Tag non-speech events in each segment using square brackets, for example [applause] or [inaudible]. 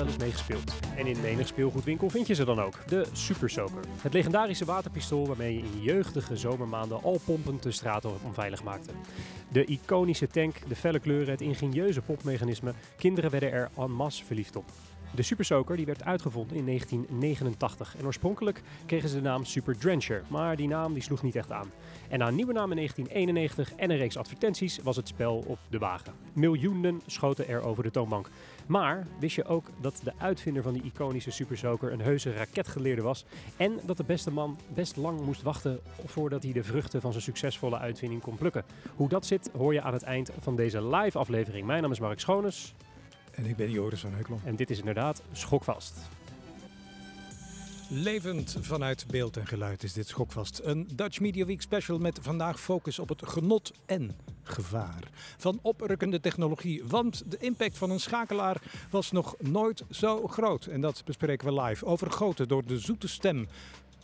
Wel eens mee gespeeld. En in menig speelgoedwinkel vind je ze dan ook. De Super Soaker. Het legendarische waterpistool waarmee je in je jeugdige zomermaanden al pompend de straten onveilig maakte. De iconische tank, de felle kleuren, het ingenieuze popmechanisme. Kinderen werden er en masse verliefd op. De Super Soaker die werd uitgevonden in 1989 en oorspronkelijk kregen ze de naam Super Drencher, maar die naam die sloeg niet echt aan. En na een nieuwe naam in 1991 en een reeks advertenties was het spel op de wagen. Miljoenen schoten er over de toonbank. Maar wist je ook dat de uitvinder van die iconische Super Soaker een heuse raketgeleerde was en dat de beste man best lang moest wachten voordat hij de vruchten van zijn succesvolle uitvinding kon plukken? Hoe dat zit hoor je aan het eind van deze live aflevering. Mijn naam is Mark Schoones En ik ben Joris van Heukelom. en dit is inderdaad Schokvast. Levend vanuit beeld en geluid is dit schokvast. Een Dutch Media Week special met vandaag focus op het genot en gevaar van oprukkende technologie. Want de impact van een schakelaar was nog nooit zo groot. En dat bespreken we live, overgoten door de zoete stem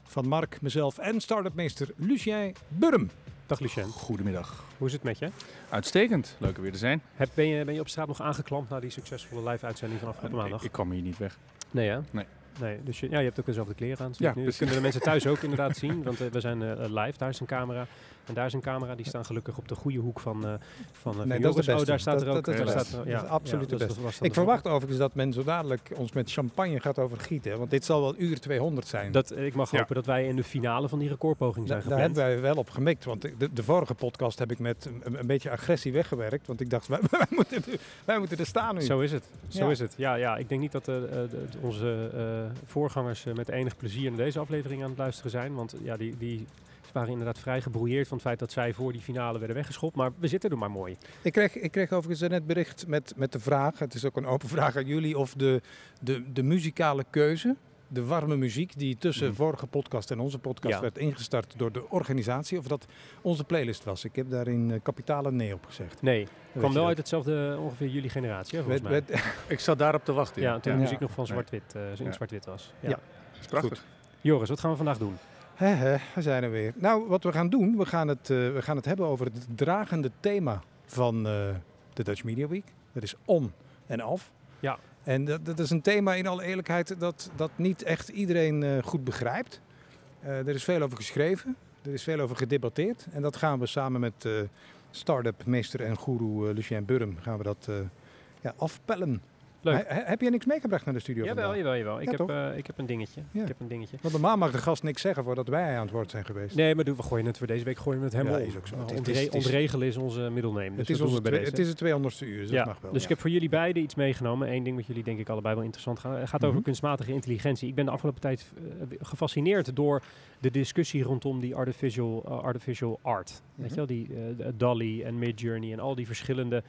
van Mark, mezelf en startupmeester Lucien Burm. Dag Lucien, Goedemiddag. hoe is het met je? Uitstekend. Leuk er weer te zijn. Heb, ben, je ben je op straat nog aangeklampt na die succesvolle live-uitzending van afgelopen Ik, maandag? ik kwam hier niet weg. Nee hè? Nee. Nee, dus je, ja, je hebt ook dezelfde kleren aan. Ja, ik nu. Dat kunnen de mensen thuis ook inderdaad zien, want eh, we zijn eh, live. Daar is een camera en daar is een camera. Die staan gelukkig op de goede hoek van, eh van, eh, van Nee, dat is de. Oh, daar staat Dat- er ook. dat staat Dat is absoluut de beste. Ik de- verwacht overigens dat men zo dadelijk ons met champagne gaat overgieten. Want dit zal wel uur 200 zijn. Dat, eh, ik mag hopen dat wij in de finale van die recordpoging zijn Da- daar hebben wij wel op gemikt. Want de, de vorige podcast heb ik met een, een beetje agressie weggewerkt. Want ik dacht, [laughs] wij, wij moeten, er- wij moeten er staan nu. Zo is het. Zo is het. Ja, ja, ik denk niet dat de- onze voorgangers met enig plezier naar deze aflevering aan het luisteren zijn. Want ja, die, die waren inderdaad vrij gebrouilleerd van het feit dat zij voor die finale werden weggeschopt. Maar we zitten er maar mooi. Ik, kreeg, ik kreeg overigens net bericht met, met de vraag, het is ook een open [laughs] vraag aan jullie, of de, de, de muzikale keuze, de warme muziek die tussen Mhm. vorige podcast en onze podcast Ja. werd ingestart door de organisatie, of dat onze playlist was. Ik heb daar in eh, kapitale nee op gezegd. Nee, Weet kwam wel dat? uit hetzelfde ongeveer jullie generatie, hè, volgens mij. werd- [laughs] Ik zat daarop te wachten. ja, toen de Ja. muziek nog van zwart-wit eh, in Ja. zwart-wit was. Ja. Ja. is prachtig. Joris, wat gaan we vandaag doen? We zijn er weer. Nou, wat we gaan doen, we gaan het, eh, we gaan het hebben over het dragende thema van eh, de Dutch Media Week. Dat is on en af. Ja. En dat, dat is een thema in alle eerlijkheid dat, dat niet echt iedereen eh, goed begrijpt. Er is veel over geschreven, er is veel over gedebatteerd. En dat gaan we samen met start-up meester en guru Lucien Burm gaan we dat ja, afpellen. Leuk. He- he- heb je niks meegebracht naar de studio Jawel, vandaag? jawel, jawel. Ik, Ja, heb, eh, ik heb een dingetje. Ja. Ik heb een dingetje. Want normaal mag de gast niks zeggen voordat wij aan het woord zijn geweest. Nee, maar we gooien het voor deze week gooien we het helemaal Ja, is ook zo. Het is- ontre- is- ontregelen is onze middelneem. Dus het, is onze bij deze. het is het 200ste uur, dus ja, dat mag wel. dus ik heb voor jullie beiden iets meegenomen. Eén ding wat jullie denk ik allebei wel interessant gaan. Het gaat over Mhm. kunstmatige intelligentie. Ik ben de afgelopen tijd eh, gefascineerd door de discussie rondom die artificial, eh, artificial art. Weet Mhm. je wel, die Dolly en Midjourney en al die verschillende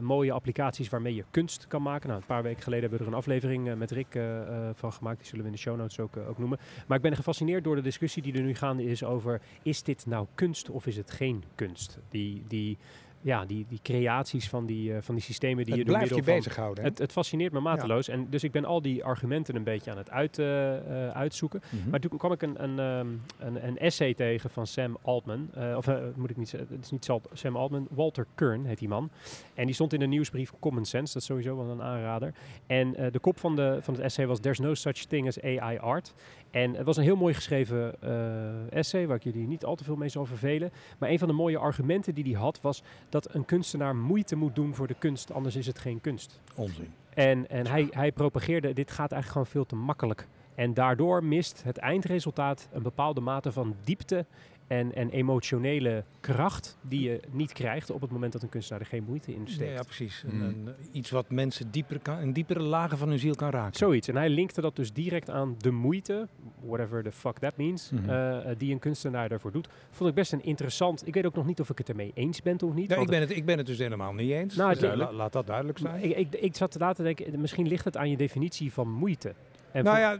mooie applicaties waarmee je kunst kan maken. Nou, een paar weken geleden hebben we er een aflevering eh, met Rick eh, eh, van gemaakt. Die zullen we in de show notes ook, eh, ook noemen. Maar ik ben gefascineerd door de discussie die er nu gaande is over... is dit nou kunst of is het geen kunst? Die, die, ja, die, die creaties van die, eh, van die systemen die het je door blijft je middel bezighouden. Het, het fascineert me mateloos. En dus ik ben al die argumenten een beetje aan het uit, eh, eh, uitzoeken. Mhm. Maar toen kwam ik een, een, ehm, een, een essay tegen van Sam Altman. Of moet ik niet zeggen, het is niet Sam Altman. Walter Kern heet die man. En die stond in de nieuwsbrief Common Sense. Dat is sowieso wel een aanrader. En de kop van, de, van het essay was There's no such thing as AI art. En het was een heel mooi geschreven eh, essay waar ik jullie niet al te veel mee zal vervelen. Maar een van de mooie argumenten die hij had was dat een kunstenaar moeite moet doen voor de kunst. Anders is het geen kunst. Onzin. En, en hij, hij propageerde, dit gaat eigenlijk gewoon veel te makkelijk En daardoor mist het eindresultaat een bepaalde mate van diepte en, en emotionele kracht die je niet krijgt op het moment dat een kunstenaar er geen moeite in Ja, steekt. ja, precies. Mm. Een, een- iets wat mensen dieper kan, een diepere lagen van hun ziel kan raken. Zoiets. En hij linkte dat dus direct aan de moeite, whatever the fuck that means, Mhm. eh, eh, die een kunstenaar daarvoor doet. Vond ik best een interessant. Ik weet ook nog niet of ik het ermee eens ben of niet. Ja, ik, ben het, ik ben het dus helemaal niet eens. Nou, Dus, eh, la- laat dat duidelijk zijn. ik, ik, ik zat te denken, misschien ligt het aan je definitie van moeite. En nou ja,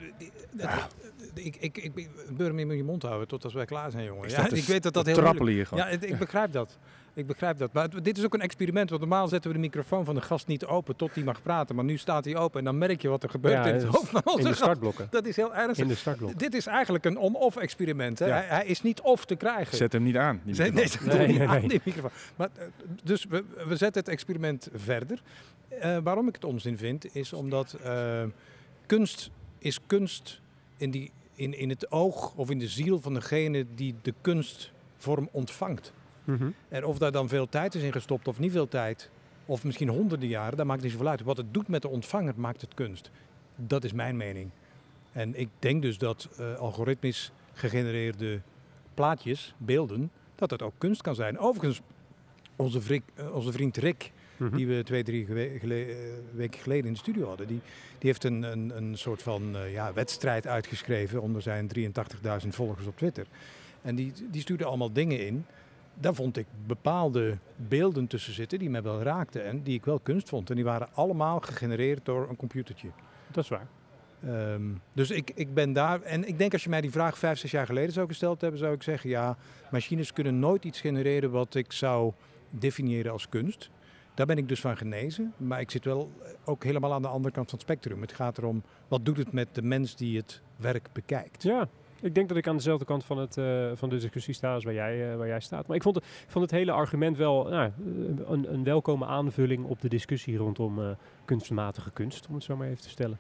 dat- ik, ik, ik, ik beur hem in je mond houden tot als wij klaar zijn, jongen. [laughs] Ik Ja, ik weet dat dat heel trappelen hier gewoon. Ja, het- ik begrijp dat. Ik begrijp dat. Maar het- dit is ook een experiment. Want normaal zetten we de microfoon van de gast niet open tot hij mag praten. Maar nu staat hij open en dan merk je wat er gebeurt Ja, in het hoofd van in onze de gast. startblokken. Dat is heel ernstig. In de startblokken. Dit is eigenlijk een on-off experiment. Hè? Ja. Hij, hij is niet off te krijgen. Zet hem niet aan. die Zet- nee, zet hem Nee, niet aan, die microfoon. Maar, eh, dus we, we zetten het experiment verder. Eh, waarom ik het onzin vind, is omdat eh, kunst is kunst in, die, in, in het oog of in de ziel van degene die de kunstvorm ontvangt. Mhm. En of daar dan veel tijd is in gestopt of niet veel tijd, of misschien honderden jaren, dat maakt niet zoveel uit. Wat het doet met de ontvanger maakt het kunst. Dat is mijn mening. En ik denk dus dat eh, algoritmisch gegenereerde plaatjes, beelden, dat het ook kunst kan zijn. Overigens, onze, vrik- eh, onze vriend Rick, Mhm. die we twee, drie gele- eh, weken geleden in de studio hadden, die, die heeft een, een, een soort van eh, ja, wedstrijd uitgeschreven onder zijn 83.000 volgers op Twitter. En die, die stuurde allemaal dingen in. Daar vond ik bepaalde beelden tussen zitten die mij wel raakten en die ik wel kunst vond. En die waren allemaal gegenereerd door een computertje. Dat is waar. Ehm, dus ik, ik ben daar. En ik denk als je mij die vraag vijf, zes jaar geleden zou gesteld hebben, zou ik zeggen: ja, machines kunnen nooit iets genereren wat ik zou definiëren als kunst. Daar ben ik dus van genezen. Maar ik zit wel ook helemaal aan de andere kant van het spectrum. Het gaat erom, wat doet het met de mens die het werk bekijkt? Ja, ik denk dat ik aan dezelfde kant van, het, eh, van de discussie sta als waar jij, eh, waar jij staat. Maar ik vond, het- vond het hele argument wel nou, eh, een, een welkome aanvulling op de discussie rondom kunstmatige kunst, om het zo maar even te stellen.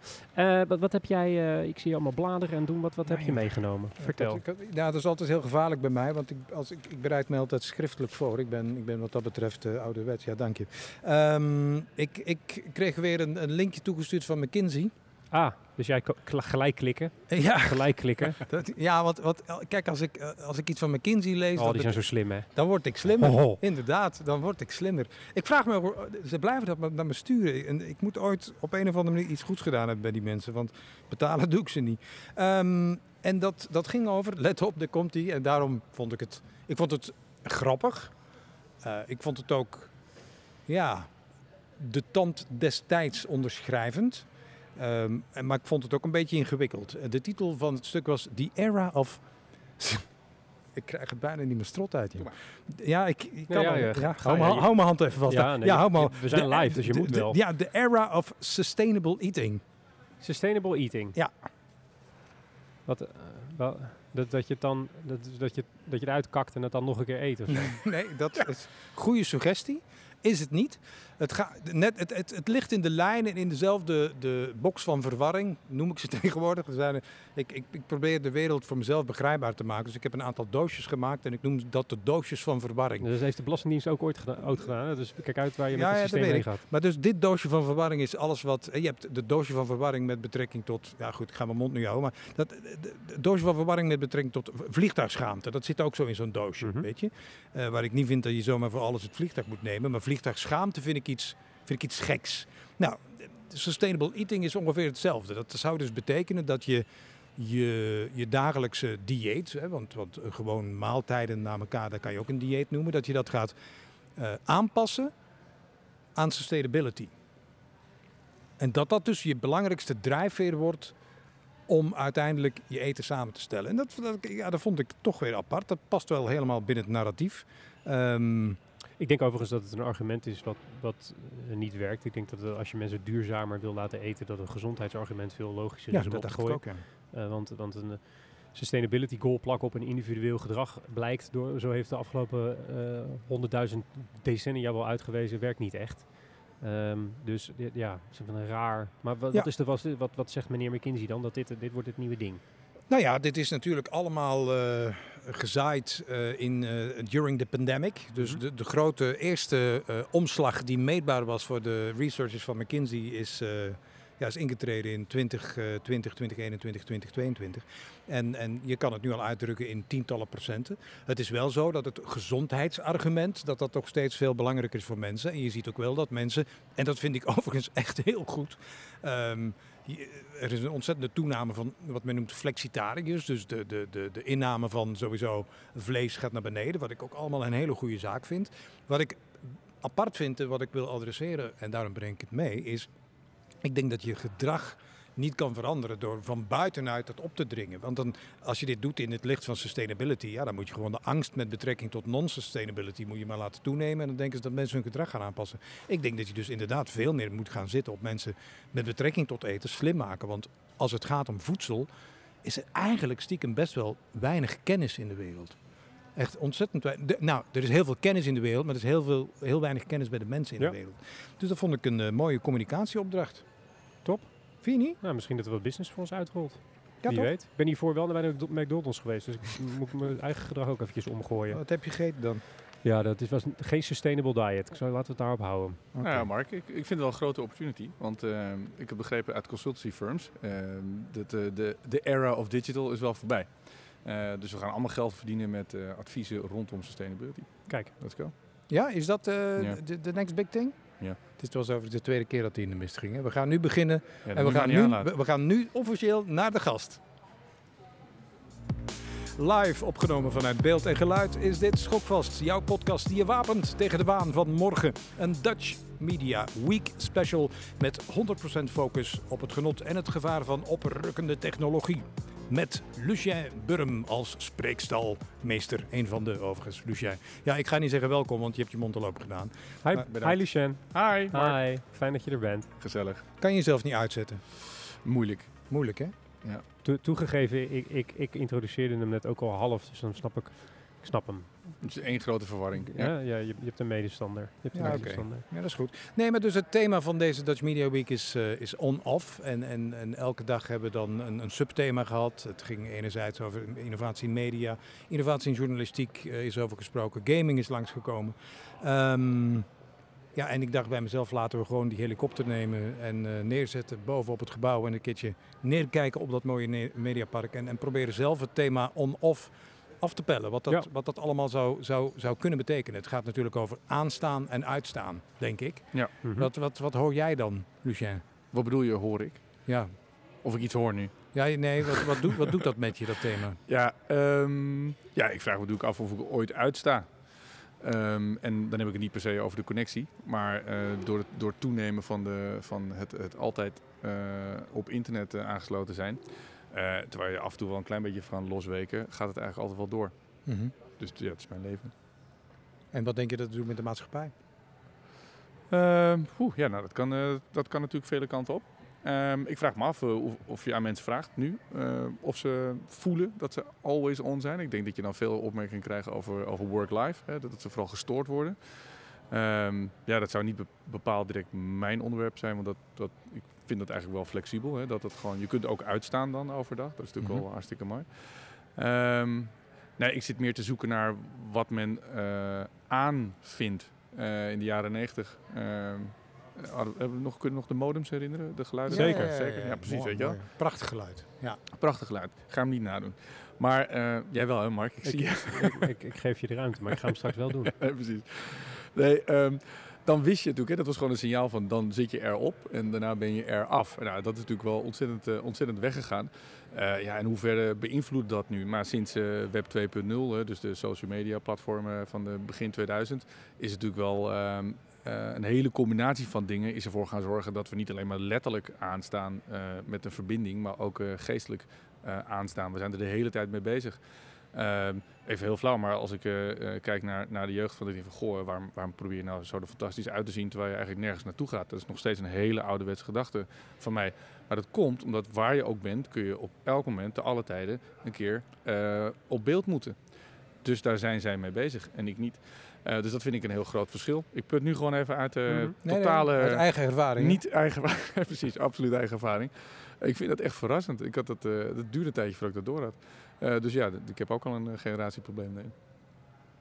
Wat, wat heb jij, ik zie je allemaal bladeren en doen, wat, wat heb je meegenomen? Vertel. Ik had- ja, dat is altijd heel gevaarlijk bij mij, want ik, als ik, ik bereid me altijd schriftelijk voor. Ik ben, ik ben wat dat betreft ouderwets. Ja, dank je. Ehm, ik, ik kreeg weer een, een linkje toegestuurd van McKinsey. Ah, dus jij gelijk klikken, Ja, gelijk klikken. [laughs] dat, ja want wat, kijk, als ik, eh, als ik iets van McKinsey lees, Oh, dat die zijn zo slim hè. dan word ik slimmer. Oh. Inderdaad, dan word ik slimmer. Ik vraag me, ze blijven dat naar me sturen. En ik moet ooit op een of andere manier iets goeds gedaan hebben bij die mensen. Want betalen [laughs] doe ik ze niet. Ehm, en dat, dat ging over, let op, daar komt hij. En daarom vond ik het, ik vond het grappig. Eh, ik vond het ook, ja, de tand destijds onderschrijvend. Ehm, maar ik vond het ook een beetje ingewikkeld. Eh, De titel van het stuk was The Era of... [laughs] ik krijg het bijna niet meer strot uit. joh. Ja, ik, ik kan ja, wel. ja, hou, hou mijn hand even vast. Ja, nee, hou we zijn de- live, dus je de- moet de- wel. Ja, the era of sustainable eating. Sustainable eating. Ja. Wat, eh, wel, dat, dat je het dan, dat, dat, je, dat je het uitkakt en het dan nog een keer eet of zo. [laughs] Nee, dat is goede suggestie. Is het niet. Het, ga, net, het, het, het ligt in de lijn en in dezelfde de box van verwarring, noem ik ze [laughs] tegenwoordig. Zijn, ik, ik, ik probeer de wereld voor mezelf begrijpbaar te maken. Dus ik heb een aantal doosjes gemaakt en ik noem dat de doosjes van verwarring. Dus heeft de Belastingdienst ook ooit gedaan. Ooit gedaan? Dus kijk uit waar je Ja, met ja, het systeem heen ik. gaat. Maar dus dit doosje van verwarring is alles wat... eh, Je hebt de doosje van verwarring met betrekking tot... Ja goed, ik ga mijn mond nu houden. Maar dat de, de- de doosje van verwarring met betrekking tot vliegtuigschaamte. Dat zit ook zo in zo'n doosje, Mhm. weet je. Eh, waar ik niet vind dat je zomaar voor alles het vliegtuig moet nemen. Maar vliegtuigschaamte vind ik iets, vind ik iets geks. Nou, sustainable eating is ongeveer hetzelfde. Dat zou dus betekenen dat je je, je dagelijkse dieet... Hè, want, want eh, gewoon maaltijden na elkaar, dat kan je ook een dieet noemen. Dat je dat gaat eh, aanpassen aan sustainability. En dat dat dus je belangrijkste drijfveer wordt om uiteindelijk je eten samen te stellen. En dat, dat, ja, dat vond ik toch weer apart. Dat past wel helemaal binnen het narratief. Ehm, Ik denk overigens dat het een argument is wat, wat eh, niet werkt. Ik denk dat eh, als je mensen duurzamer wil laten eten, dat een gezondheidsargument veel logischer ja, is om dat op te gooien. ook. Ja. Eh, want, want een sustainability goal plakken op een individueel gedrag blijkt, door, zo heeft de afgelopen honderdduizend decennia wel uitgewezen, werkt niet echt. Ehm, dus ja, het is een raar. Maar wat, Ja. wat, is de, wat, wat, wat zegt meneer McKinsey dan? Dat dit, dit wordt het nieuwe ding. Nou ja, dit is natuurlijk allemaal gezaaid eh, in, eh, during the pandemic. Dus Mhm. de, de grote eerste eh, omslag die meetbaar was voor de researchers van McKinsey is, ja, is ingetreden in 2020, 2021, 2022. En, en je kan het nu al uitdrukken in tientallen procenten. Het is wel zo dat het gezondheidsargument, dat dat toch steeds veel belangrijker is voor mensen. En je ziet ook wel dat mensen, en dat vind ik [laughs] overigens echt heel goed, ehm, er is een ontzettende toename van wat men noemt flexitariërs. Dus de, de, de, de inname van sowieso vlees gaat naar beneden. Wat ik ook allemaal een hele goede zaak vind. Wat ik apart vind en wat ik wil adresseren, en daarom breng ik het mee, is... Ik denk dat je gedrag niet kan veranderen door van buitenuit dat op te dringen. Want dan, als je dit doet in het licht van sustainability, ja, dan moet je gewoon de angst met betrekking tot non-sustainability moet je maar laten toenemen. En dan denken ze dat mensen hun gedrag gaan aanpassen. Ik denk dat je dus inderdaad veel meer moet gaan zitten op mensen met betrekking tot eten slim maken. Want als het gaat om voedsel, is er eigenlijk stiekem best wel weinig kennis in de wereld. Echt ontzettend weinig. Nou, er is heel veel kennis in de wereld, maar er is heel, veel, heel weinig kennis bij de mensen in Ja. de wereld. Dus dat vond ik een eh, mooie communicatieopdracht. Top. Vind je niet? Nou, misschien dat er wat business voor ons uitrolt. Ja, Wie toch? weet. Ik ben hiervoor wel naar McDonald's geweest, dus ik [laughs] moet mijn eigen gedrag ook eventjes omgooien. Wat heb je gegeten dan? Ja, dat is, was geen sustainable diet. Ik zou, laten we het daarop houden. Oké. Nou ja, Mark, ik, ik vind het wel een grote opportunity. Want eh, ik heb begrepen uit consultancy firms eh, dat de, de era of digital is wel voorbij. Eh, dus we gaan allemaal geld verdienen met eh, adviezen rondom sustainability. Kijk, Let's go. Ja, is dat eh, de next big thing? Ja. Het is wel over de tweede keer dat hij in de mist ging. Hè? We gaan nu beginnen Ja, en we gaan, nu, we gaan nu officieel naar de gast. Live opgenomen vanuit beeld en geluid is dit Schokvast. Jouw podcast die je wapent tegen de waan van morgen. Een Dutch Media Week special met 100% focus op het genot en het gevaar van oprukkende technologie. Met Lucien Burm als spreekstalmeester. Een van de overigens, Lucien. Ja, ik ga niet zeggen welkom, want je hebt je mond al open gedaan. hi, Maar bedankt. hi Lucien. Hi, Mark. Hi, fijn dat je er bent. Gezellig. Kan je jezelf niet uitzetten? Moeilijk. Moeilijk, hè? To- toegegeven, ik, ik, ik introduceerde hem net ook al half, dus dan snap ik, ik snap hem. Het is één grote verwarring. Ja, Ja. ja, je, je hebt een medestander. Je hebt een Ja, medestander. Ja, dat is goed. Nee, maar dus het thema van deze Dutch Media Week is, eh, is on-off. En, en, en elke dag hebben we dan een, een subthema gehad. Het ging enerzijds over innovatie in media, innovatie in journalistiek eh, is over gesproken. Gaming is langsgekomen. Ehm, ja, en ik dacht bij mezelf, laten we gewoon die helikopter nemen en eh, neerzetten bovenop het gebouw. En een keertje neerkijken op dat mooie mediapark. En, en proberen zelf het thema on-off af te pellen. Wat dat, Ja. wat dat allemaal zou, zou, zou kunnen betekenen. Het gaat natuurlijk over aanstaan en uitstaan, denk ik. Mhm. Wat, wat, wat hoor jij dan, Lucien? Wat bedoel je, hoor ik? Ja, Of ik iets hoor nu? ja nee, wat, wat, doet, wat doet dat met je, dat thema? [laughs] Ja, ehm, ja, ik vraag me natuurlijk af of ik ooit uitsta. Ehm, en dan heb ik het niet per se over de connectie. Maar eh, door, het, door het toenemen van, de, van het, het altijd eh, op internet eh, aangesloten zijn. Eh, terwijl je af en toe wel een klein beetje van losweken, gaat het eigenlijk altijd wel door. Mhm. Dus ja, het is mijn leven. En wat denk je dat het doet met de maatschappij? Ehm, oeh, ja, nou, dat kan, eh, dat kan natuurlijk vele kanten op. Ehm, ik vraag me af eh, of, of je aan mensen vraagt nu of ze voelen dat ze always on zijn. Ik denk dat je dan veel opmerkingen krijgt over, over work-life, dat ze vooral gestoord worden. Ehm, ja, dat zou niet be- bepaald direct mijn onderwerp zijn, want dat, dat, ik vind dat eigenlijk wel flexibel. Hè, dat het gewoon, je kunt ook uitstaan dan overdag, dat is natuurlijk Mhm. wel hartstikke mooi. Ehm, nee, ik zit meer te zoeken naar wat men eh aanvindt eh, in de jaren negentig. Ehm, hebben we nog, kunnen we nog de modems herinneren? De geluiden? Zeker. Zeker. Ja, precies. Mooi, weet je wel. Prachtig geluid. Ja. Prachtig geluid. Ga hem niet nadoen. Maar eh, jij wel, hè, Mark? Ik, Ik, zie je. ik, ik, ik geef je de ruimte, maar ik ga hem straks wel doen. [laughs] Precies. Nee, ehm, dan wist je natuurlijk, hè, dat was gewoon een signaal van dan zit je erop en daarna ben je eraf. Nou, dat is natuurlijk wel ontzettend, eh, ontzettend weggegaan. Eh, ja, in hoeverre beïnvloedt dat nu? Maar sinds eh, Web 2.0, hè, dus de social media platformen van de begin 2000, is het natuurlijk wel ehm, eh, een hele combinatie van dingen is ervoor gaan zorgen dat we niet alleen maar letterlijk aanstaan met een verbinding, maar ook geestelijk aanstaan. We zijn er de hele tijd mee bezig. Ehm, even heel flauw, maar als ik eh, eh, kijk naar, naar de jeugd van, ik van goh, waarom, waarom probeer je nou zo er fantastisch uit te zien terwijl je eigenlijk nergens naartoe gaat? Dat is nog steeds een hele ouderwetse gedachte van mij. Maar dat komt omdat waar je ook bent, kun je op elk moment, te alle tijden, een keer eh, op beeld moeten. Dus daar zijn zij mee bezig en ik niet. Dus dat vind ik een heel groot verschil. Ik put nu gewoon even uit de Mhm. Nee, totale... uit eigen ervaring. Niet eigen, [laughs] precies, absoluut eigen ervaring. Ik vind dat echt verrassend. Ik had dat, dat duurde een tijdje voordat ik dat door had. Eh, dus ja, ik heb ook al een eh, generatieprobleem. Nee.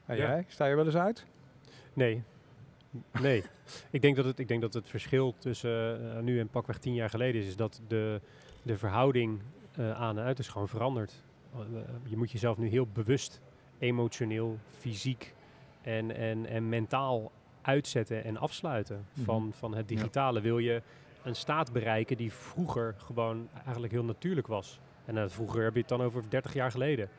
En Ja. jij? Sta je wel eens uit? Nee. Nee, [laughs] ik denk dat het, ik denk dat het verschil tussen uh, nu en pakweg tien jaar geleden is, is dat de, de verhouding uh, aan en uit is gewoon veranderd. Je moet jezelf nu heel bewust emotioneel, fysiek en, en, en mentaal uitzetten en afsluiten mm -hmm. van, van het digitale. Ja. Wil je een staat bereiken die vroeger gewoon eigenlijk heel natuurlijk was. En uh, vroeger heb je het dan over 30 jaar geleden.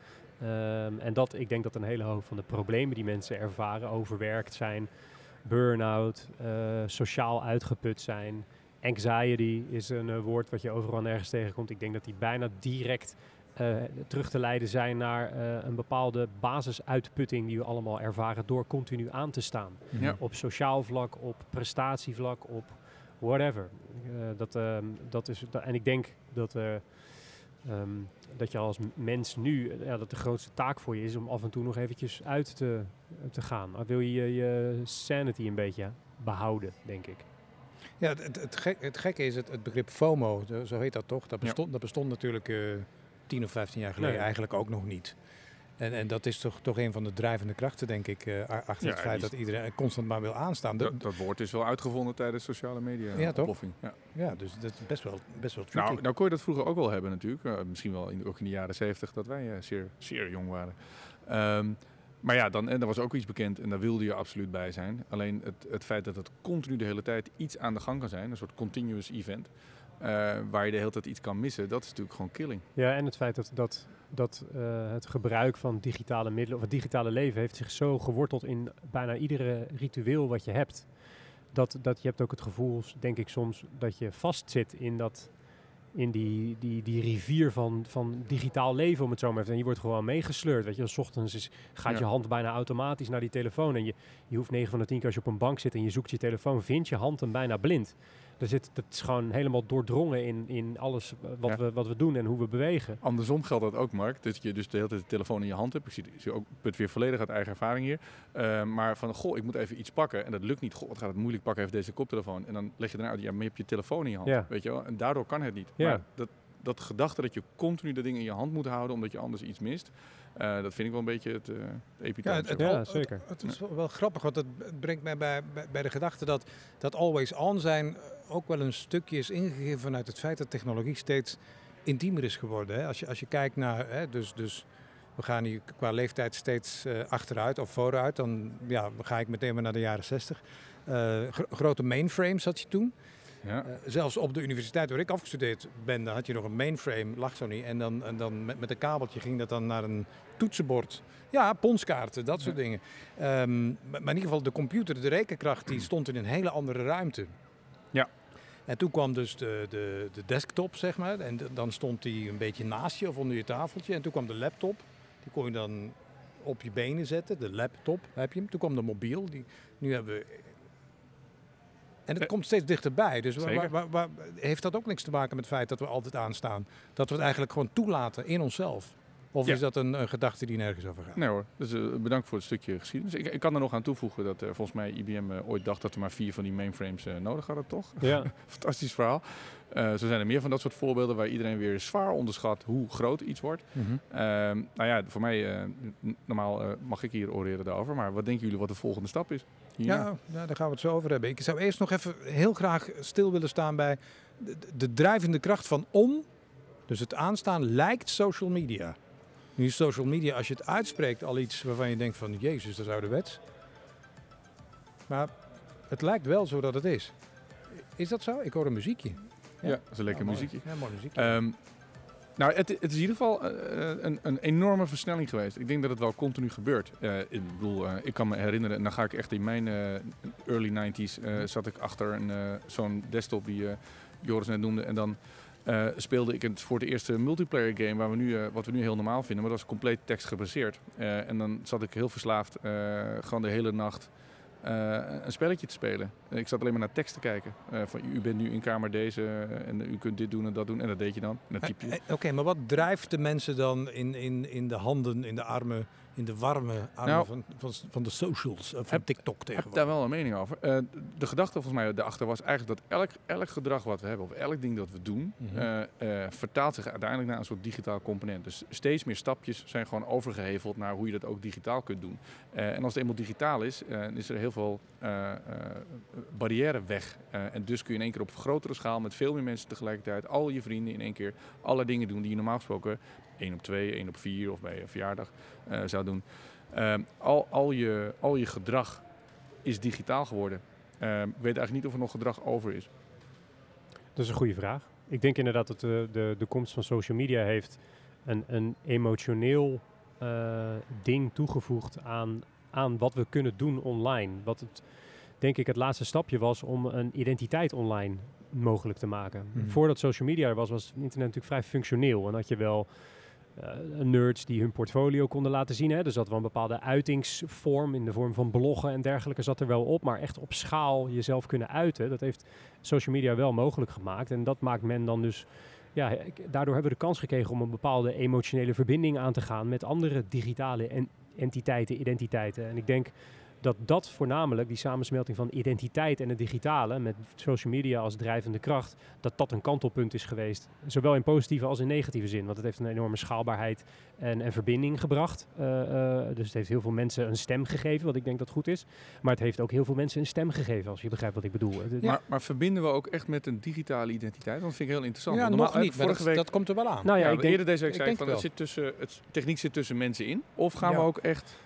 Um, en dat, ik denk dat een hele hoop van de problemen die mensen ervaren, overwerkt zijn, burn-out, uh, sociaal uitgeput zijn, anxiety is een uh, woord wat je overal nergens tegenkomt. Ik denk dat die bijna direct uh, terug te leiden zijn naar een bepaalde basisuitputting die we allemaal ervaren door continu aan te staan. Ja. Op sociaal vlak, op prestatievlak, op whatever. dat, ehm, dat is, en ik denk dat Um, dat je als mens nu, ja, dat de grootste taak voor je is om af en toe nog eventjes uit te, te gaan. Dan wil je je sanity een beetje behouden, denk ik. Ja, het, het, gek, het gekke is het, het begrip FOMO, zo heet dat toch? Dat bestond, ja. dat bestond natuurlijk uh, 10 of 15 jaar geleden nee. eigenlijk ook nog niet. En, en dat is toch, toch een van de drijvende krachten, denk ik, uh, achter ja, het feit dat iedereen constant maar wil aanstaan. Dat, dat, woord is wel uitgevonden tijdens sociale media. Ja, toch? Ja. ja, dus dat is best wel, best wel tricky. Nou, nou kon je dat vroeger ook wel hebben natuurlijk. Uh, misschien wel in, ook in de jaren zeventig dat wij uh, zeer, zeer jong waren. Um, maar ja, dan, en er was ook iets bekend en daar wilde je absoluut bij zijn. Alleen het, het feit dat het continu de hele tijd iets aan de gang kan zijn, een soort continuous event, waar je de hele tijd iets kan missen, dat is natuurlijk gewoon killing. Ja, en het feit dat, dat dat uh, het gebruik van digitale middelen of het digitale leven heeft zich zo geworteld in bijna iedere ritueel wat je hebt. Dat, dat je hebt ook het gevoel, denk ik soms, dat je vastzit in, dat, in die, die, die rivier van, van digitaal leven, om het zo maar even. En je wordt gewoon meegesleurd. Weet je, s ochtends is, gaat ja. je hand bijna automatisch naar die telefoon. En je, je hoeft 9 van de 10 keer als je op een bank zit en je zoekt je telefoon, vindt je hand hem bijna blind. Er zit, dat is gewoon helemaal doordrongen in, in alles wat, ja. we, wat we doen en hoe we bewegen. Andersom geldt dat ook, Mark. Dat je dus de hele tijd de telefoon in je hand hebt. Ik zie, ik zie ook het weer volledig uit eigen ervaring hier. Uh, maar van, goh, ik moet even iets pakken. En dat lukt niet. Goh, wat gaat het moeilijk pakken, even deze koptelefoon. En dan leg je daarna uit, ja, maar je hebt je telefoon in je hand. Ja. Weet je wel? En daardoor kan het niet. Ja. Maar dat, dat gedachte dat je continu de dingen in je hand moet houden, omdat je anders iets mist. Uh, dat vind ik wel een beetje het, uh, het epiteem. Ja, het, ja, zeker. Het, het is wel, wel grappig, want het brengt mij bij, bij, bij de gedachte dat, dat always on zijn ook wel een stukje is ingegeven vanuit het feit dat technologie steeds intiemer is geworden. Hè? Als, je, als je kijkt naar, hè, dus, dus we gaan hier qua leeftijd steeds uh, achteruit of vooruit, dan ja, ga ik meteen maar naar de jaren 60. Uh, gro grote mainframes had je toen. Ja. Uh, zelfs op de universiteit waar ik afgestudeerd ben, dan had je nog een mainframe, lag zo niet. En dan, en dan met, met een kabeltje ging dat dan naar een toetsenbord. Ja, ponskaarten, dat soort ja. dingen. Um, maar in ieder geval de computer, de rekenkracht, die stond in een hele andere ruimte. Ja. En toen kwam dus de, de, de desktop, zeg maar. En de, dan stond die een beetje naast je of onder je tafeltje. En toen kwam de laptop. Die kon je dan op je benen zetten. De laptop heb je hem. Toen kwam de mobiel. Die, nu hebben we... En het komt steeds dichterbij. Dus waar, waar, waar, heeft dat ook niks te maken met het feit dat we altijd aanstaan? Dat we het eigenlijk gewoon toelaten in onszelf? Of ja. is dat een, een, gedachte die nergens over gaat? Nee hoor, dus uh, bedankt voor het stukje geschiedenis. Ik, ik, kan er nog aan toevoegen dat uh, volgens mij IBM uh, ooit dacht dat we maar vier van die mainframes nodig hadden, toch? Ja. [laughs] Fantastisch verhaal. zo zijn er meer van dat soort voorbeelden waar iedereen weer zwaar onderschat hoe groot iets wordt. Mm -hmm. nou ja, voor mij, normaal mag ik hier oreren daarover, maar wat denken jullie wat de volgende stap is? Hierna? Ja, ja, daar gaan we het zo over hebben. Ik zou eerst nog even heel graag stil willen staan bij de, de drijvende kracht van om. Dus het aanstaan lijkt social media. Nu is social media, als je het uitspreekt, al iets waarvan je denkt van... Jezus, dat is ouderwets. Maar het lijkt wel zo dat het is. Is dat zo? Ik hoor een muziekje. Ja, ja dat is een lekker ja, muziekje. Ja, mooi muziekje. Um, nou, het, het, is in ieder geval uh, een, een, enorme versnelling geweest. Ik denk dat het wel continu gebeurt. Uh, ik bedoel, uh, ik kan me herinneren, en dan ga ik echt in mijn early 90s... zat ik achter een, zo'n desktop die Joris net noemde. En dan... Uh, speelde ik het voor de eerste multiplayer game waar we nu, uh, wat we nu heel normaal vinden, maar dat was compleet tekst gebaseerd. Uh, en dan zat ik heel verslaafd gewoon de hele nacht een spelletje te spelen. ik zat alleen maar naar tekst te kijken. van u bent nu in kamer deze en u kunt dit doen en dat doen en dat deed je dan. Oké, maar wat drijft de mensen dan in, in, in de handen, in de armen, in de warme armen Nou, van, van, van de socials, eh, van heb- TikTok Ik heb tegenwoordig. daar wel een mening over. Eh, de gedachte volgens mij daarachter was eigenlijk dat elk, elk gedrag wat we hebben, of elk ding dat we doen, Mhm. eh, vertaalt zich uiteindelijk naar een soort digitaal component. Dus steeds meer stapjes zijn gewoon overgeheveld naar hoe je dat ook digitaal kunt doen. En als het eenmaal digitaal is, dan is er heel veel barrière weg. En dus kun je in één keer op grotere schaal met veel meer mensen tegelijkertijd, al je vrienden in één keer, alle dingen doen die je normaal gesproken 1 op 2, 1 op 4 of bij een verjaardag eh, zou doen. Ehm, al, al, je, al je gedrag is digitaal geworden. Ehm, ik weet eigenlijk niet of er nog gedrag over is. Dat is een goede vraag. Ik denk inderdaad dat de, de, de komst van social media heeft een, een emotioneel eh, ding toegevoegd aan, aan wat we kunnen doen online. Wat het, denk ik het laatste stapje was om een identiteit online mogelijk te maken. Mhm. Voordat social media er was, was het internet natuurlijk vrij functioneel. En had je wel nerds die hun portfolio konden laten zien. Hè. Er zat wel een bepaalde uitingsvorm in de vorm van bloggen en dergelijke zat er wel op. Maar echt op schaal jezelf kunnen uiten, dat heeft social media wel mogelijk gemaakt. En dat maakt men dan dus... Ja, daardoor hebben we de kans gekregen om een bepaalde emotionele verbinding aan te gaan met andere digitale en entiteiten, identiteiten. En ik denk dat dat voornamelijk, die samensmelting van identiteit en het digitale, met social media als drijvende kracht, dat dat een kantelpunt is geweest. Zowel in positieve als in negatieve zin. Want het heeft een enorme schaalbaarheid en, en verbinding gebracht. Eh, eh, dus het heeft heel veel mensen een stem gegeven, wat ik denk dat goed is. Maar het heeft ook heel veel mensen een stem gegeven, als je begrijpt wat ik bedoel. Ja. Maar, maar verbinden we ook echt met een digitale identiteit? Dat vind ik heel interessant. Ja, Want nog normaal- niet, Vorige dat, week, dat komt er wel aan. Nou ja, ja, ik denk, eerder deze week ik zei ik van, het, het zit tussen, het techniek zit tussen mensen in. Of gaan Ja. we ook echt...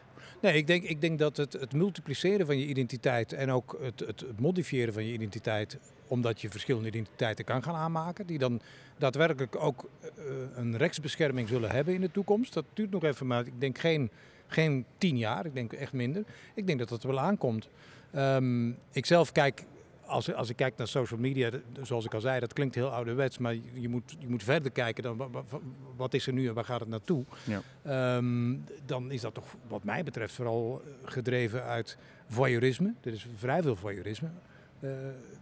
Nee, ik denk, ik denk dat het, het multipliceren van je identiteit en ook het, het, modifiëren van je identiteit, omdat je verschillende identiteiten kan gaan aanmaken, die dan daadwerkelijk ook eh, een rechtsbescherming zullen hebben in de toekomst. Dat duurt nog even, maar ik denk geen, geen tien jaar, ik denk echt minder. Ik denk dat dat wel aankomt. Ehm, ik zelf kijk, als, als ik kijk naar social media, zoals ik al zei, dat klinkt heel ouderwets, maar je, moet, je moet verder kijken dan wa- wa- wa- wat is er nu en waar gaat het naartoe. Ja. Ehm, dan is dat toch wat mij betreft vooral eh, gedreven uit voyeurisme. Er is vrij veel voyeurisme eh,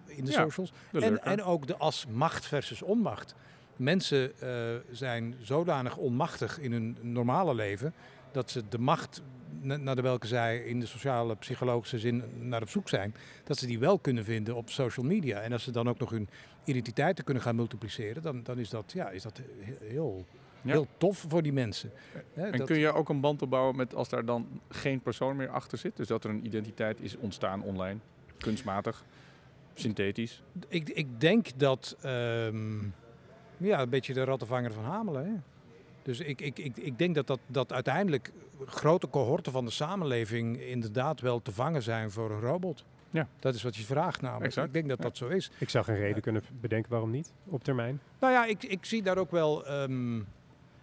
in de Ja, socials. de En, en ook de as macht versus onmacht. Mensen eh, zijn zodanig onmachtig in hun normale leven dat ze de macht naar de welke zij in de sociale psychologische zin naar op zoek zijn, dat ze die wel kunnen vinden op social media. En als ze dan ook nog hun identiteiten kunnen gaan multipliceren, dan, dan is dat, ja, is dat he- heel, Ja. heel tof voor die mensen. En dat- kun je ook een band opbouwen met als daar dan geen persoon meer achter zit? Dus dat er een identiteit is ontstaan online, kunstmatig, synthetisch. Ik, ik denk dat, ehm, ja, een beetje de rattenvanger van Hamelen. Hè? Dus ik, ik, ik, ik denk dat, dat, dat uiteindelijk grote cohorten van de samenleving inderdaad wel te vangen zijn voor een robot. Ja. Dat is wat je vraagt namelijk. Exact. Ik denk dat Ja. dat zo is. ik zou geen reden kunnen bedenken waarom niet, op termijn. Nou ja, ik, ik zie daar ook wel. ehm,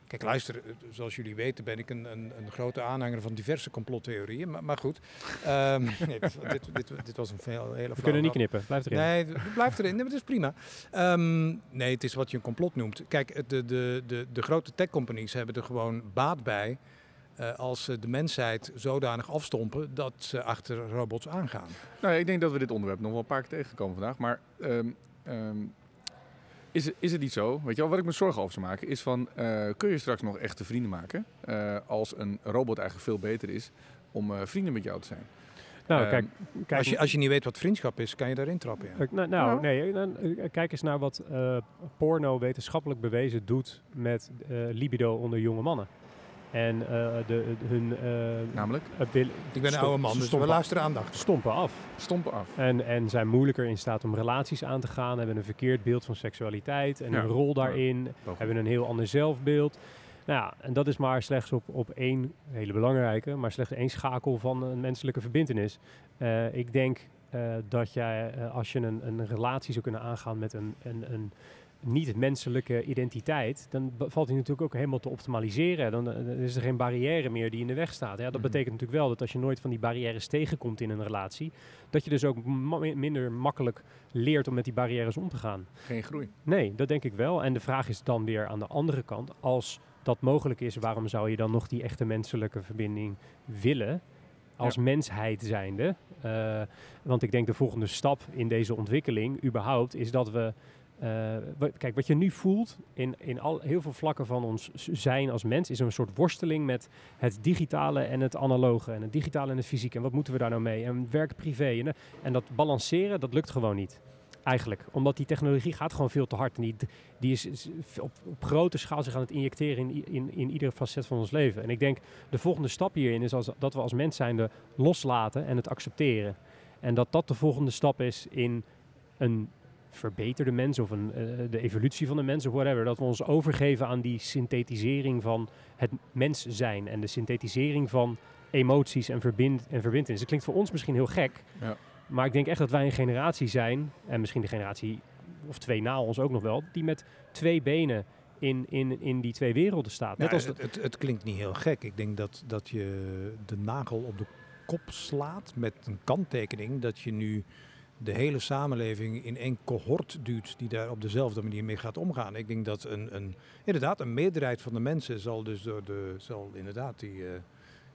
kijk, luister, eh, zoals jullie weten ben ik een, een, een grote aanhanger van diverse complottheorieën. Maar, maar goed, [laughs] ehm, nee, dit, dit, dit, dit was een veel, hele We kunnen niet knippen, blijf erin. Nee, het blijft erin. Nee, maar dat is prima. Ehm, nee, het is wat je een complot noemt. Kijk, de, de, de, de grote tech-companies hebben er gewoon baat bij... eh, als ze de mensheid zodanig afstompen dat ze achter robots aangaan. Nou, ik denk dat we dit onderwerp nog wel een paar keer tegenkomen vandaag. Maar ehm, ehm, is, het- is het niet zo? Weet je wel, wat ik me zorgen over zou maken is van... eh, kun je straks nog echte vrienden maken eh, als een robot eigenlijk veel beter is om eh, vrienden met jou te zijn? nou, Ehm, kijk, kijk Als je, als je niet weet wat vriendschap is, kan je daarin trappen. Ja. Nou, nou, Ja. nee, dan, kijk eens naar wat eh, porno wetenschappelijk bewezen doet met eh, libido onder jonge mannen. En eh, de, hun eh, Namelijk, Ik ben een oude man, dus we stompen- luisteren aandachtig. stompen af. stompen af. En, en zijn moeilijker in staat om relaties aan te gaan, hebben een verkeerd beeld van seksualiteit en hun rol daarin, hebben een heel ander zelfbeeld. Nou ja, en dat is maar slechts op, op één hele belangrijke, maar slechts één schakel van een menselijke verbindenis. Eh, ik denk dat jij, als je een, een relatie zou kunnen aangaan met een, een, een niet-menselijke identiteit, dan valt die natuurlijk ook helemaal te optimaliseren. Dan, eh, dan is er geen barrière meer die in de weg staat. Ja, dat Mhm. betekent natuurlijk wel dat als je nooit van die barrières tegenkomt in een relatie, dat je dus ook ma- minder makkelijk leert om met die barrières om te gaan. Geen groei. Nee, dat denk ik wel. En de vraag is dan weer aan de andere kant, als dat mogelijk is, waarom zou je dan nog die echte menselijke verbinding willen? Als Ja. mensheid zijnde. Eh, want ik denk de volgende stap in deze ontwikkeling, überhaupt, is dat we eh, kijk, wat je nu voelt in, in al, heel veel vlakken van ons zijn als mens, is een soort worsteling met het digitale en het analoge. En het digitale en het fysieke. En wat moeten we daar nou mee? En werk privé. En, en dat balanceren, dat lukt gewoon niet. Eigenlijk. Omdat die technologie gaat gewoon veel te hard. En die, die is, op, op grote schaal zich aan het injecteren in, in, in iedere facet van ons leven. En ik denk, de volgende stap hierin is als, dat we als mens zijnde loslaten en het accepteren. En dat dat de volgende stap is in een verbeterde mens of een, eh, de evolutie van de mens of whatever. Dat we ons overgeven aan die synthetisering van het mens zijn en de synthetisering van emoties en, verbind en verbindenis. Het klinkt voor ons misschien heel gek, Ja. maar ik denk echt dat wij een generatie zijn, en misschien de generatie of twee na ons ook nog wel, die met twee benen in, in, in die twee werelden staat. Net Ja, als het, het, het klinkt niet heel gek. Ik denk dat, dat je de nagel op de kop slaat met een kanttekening dat je nu de hele samenleving in één cohort duwt die daar op dezelfde manier mee gaat omgaan. Ik denk dat een, een inderdaad een meerderheid van de mensen zal dus door de zal inderdaad die, eh,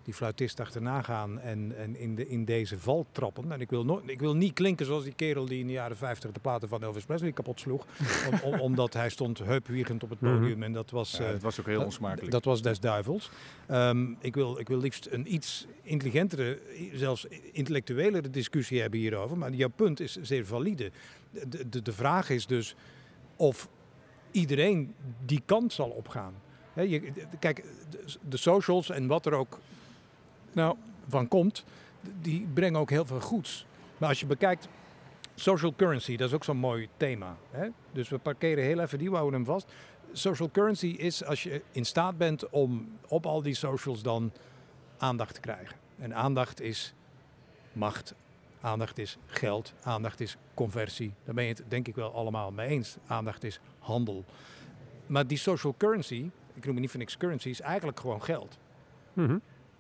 die fluitist achterna gaan en, en in, de, in deze val trappen. En ik wil, no ik wil niet klinken zoals die kerel die in de jaren 50 de platen van Elvis Presley kapot sloeg. [laughs] om, om- omdat hij stond heupwiegend op het Mhm. podium en dat was... Ja, eh, het was ook heel dat- onsmakelijk. Dat was des duivels. Ehm, ik, wil, ik wil liefst een iets intelligentere, zelfs intellectuelere discussie hebben hierover. Maar jouw punt is zeer valide. De, de, de vraag is dus of iedereen die kant zal opgaan. Je, kijk, de, de socials en wat er ook nou, van komt, die brengen ook heel veel goeds. Maar als je bekijkt, social currency, dat is ook zo'n mooi thema. Hè? Dus we parkeren heel even die, we houden hem vast. Social currency is als je in staat bent om op al die socials dan aandacht te krijgen. En aandacht is macht, aandacht is geld, aandacht is conversie. Daar ben je het denk ik wel allemaal mee eens. Aandacht is handel. Maar die social currency, ik noem het niet voor niks currency, is eigenlijk gewoon geld. Mhm.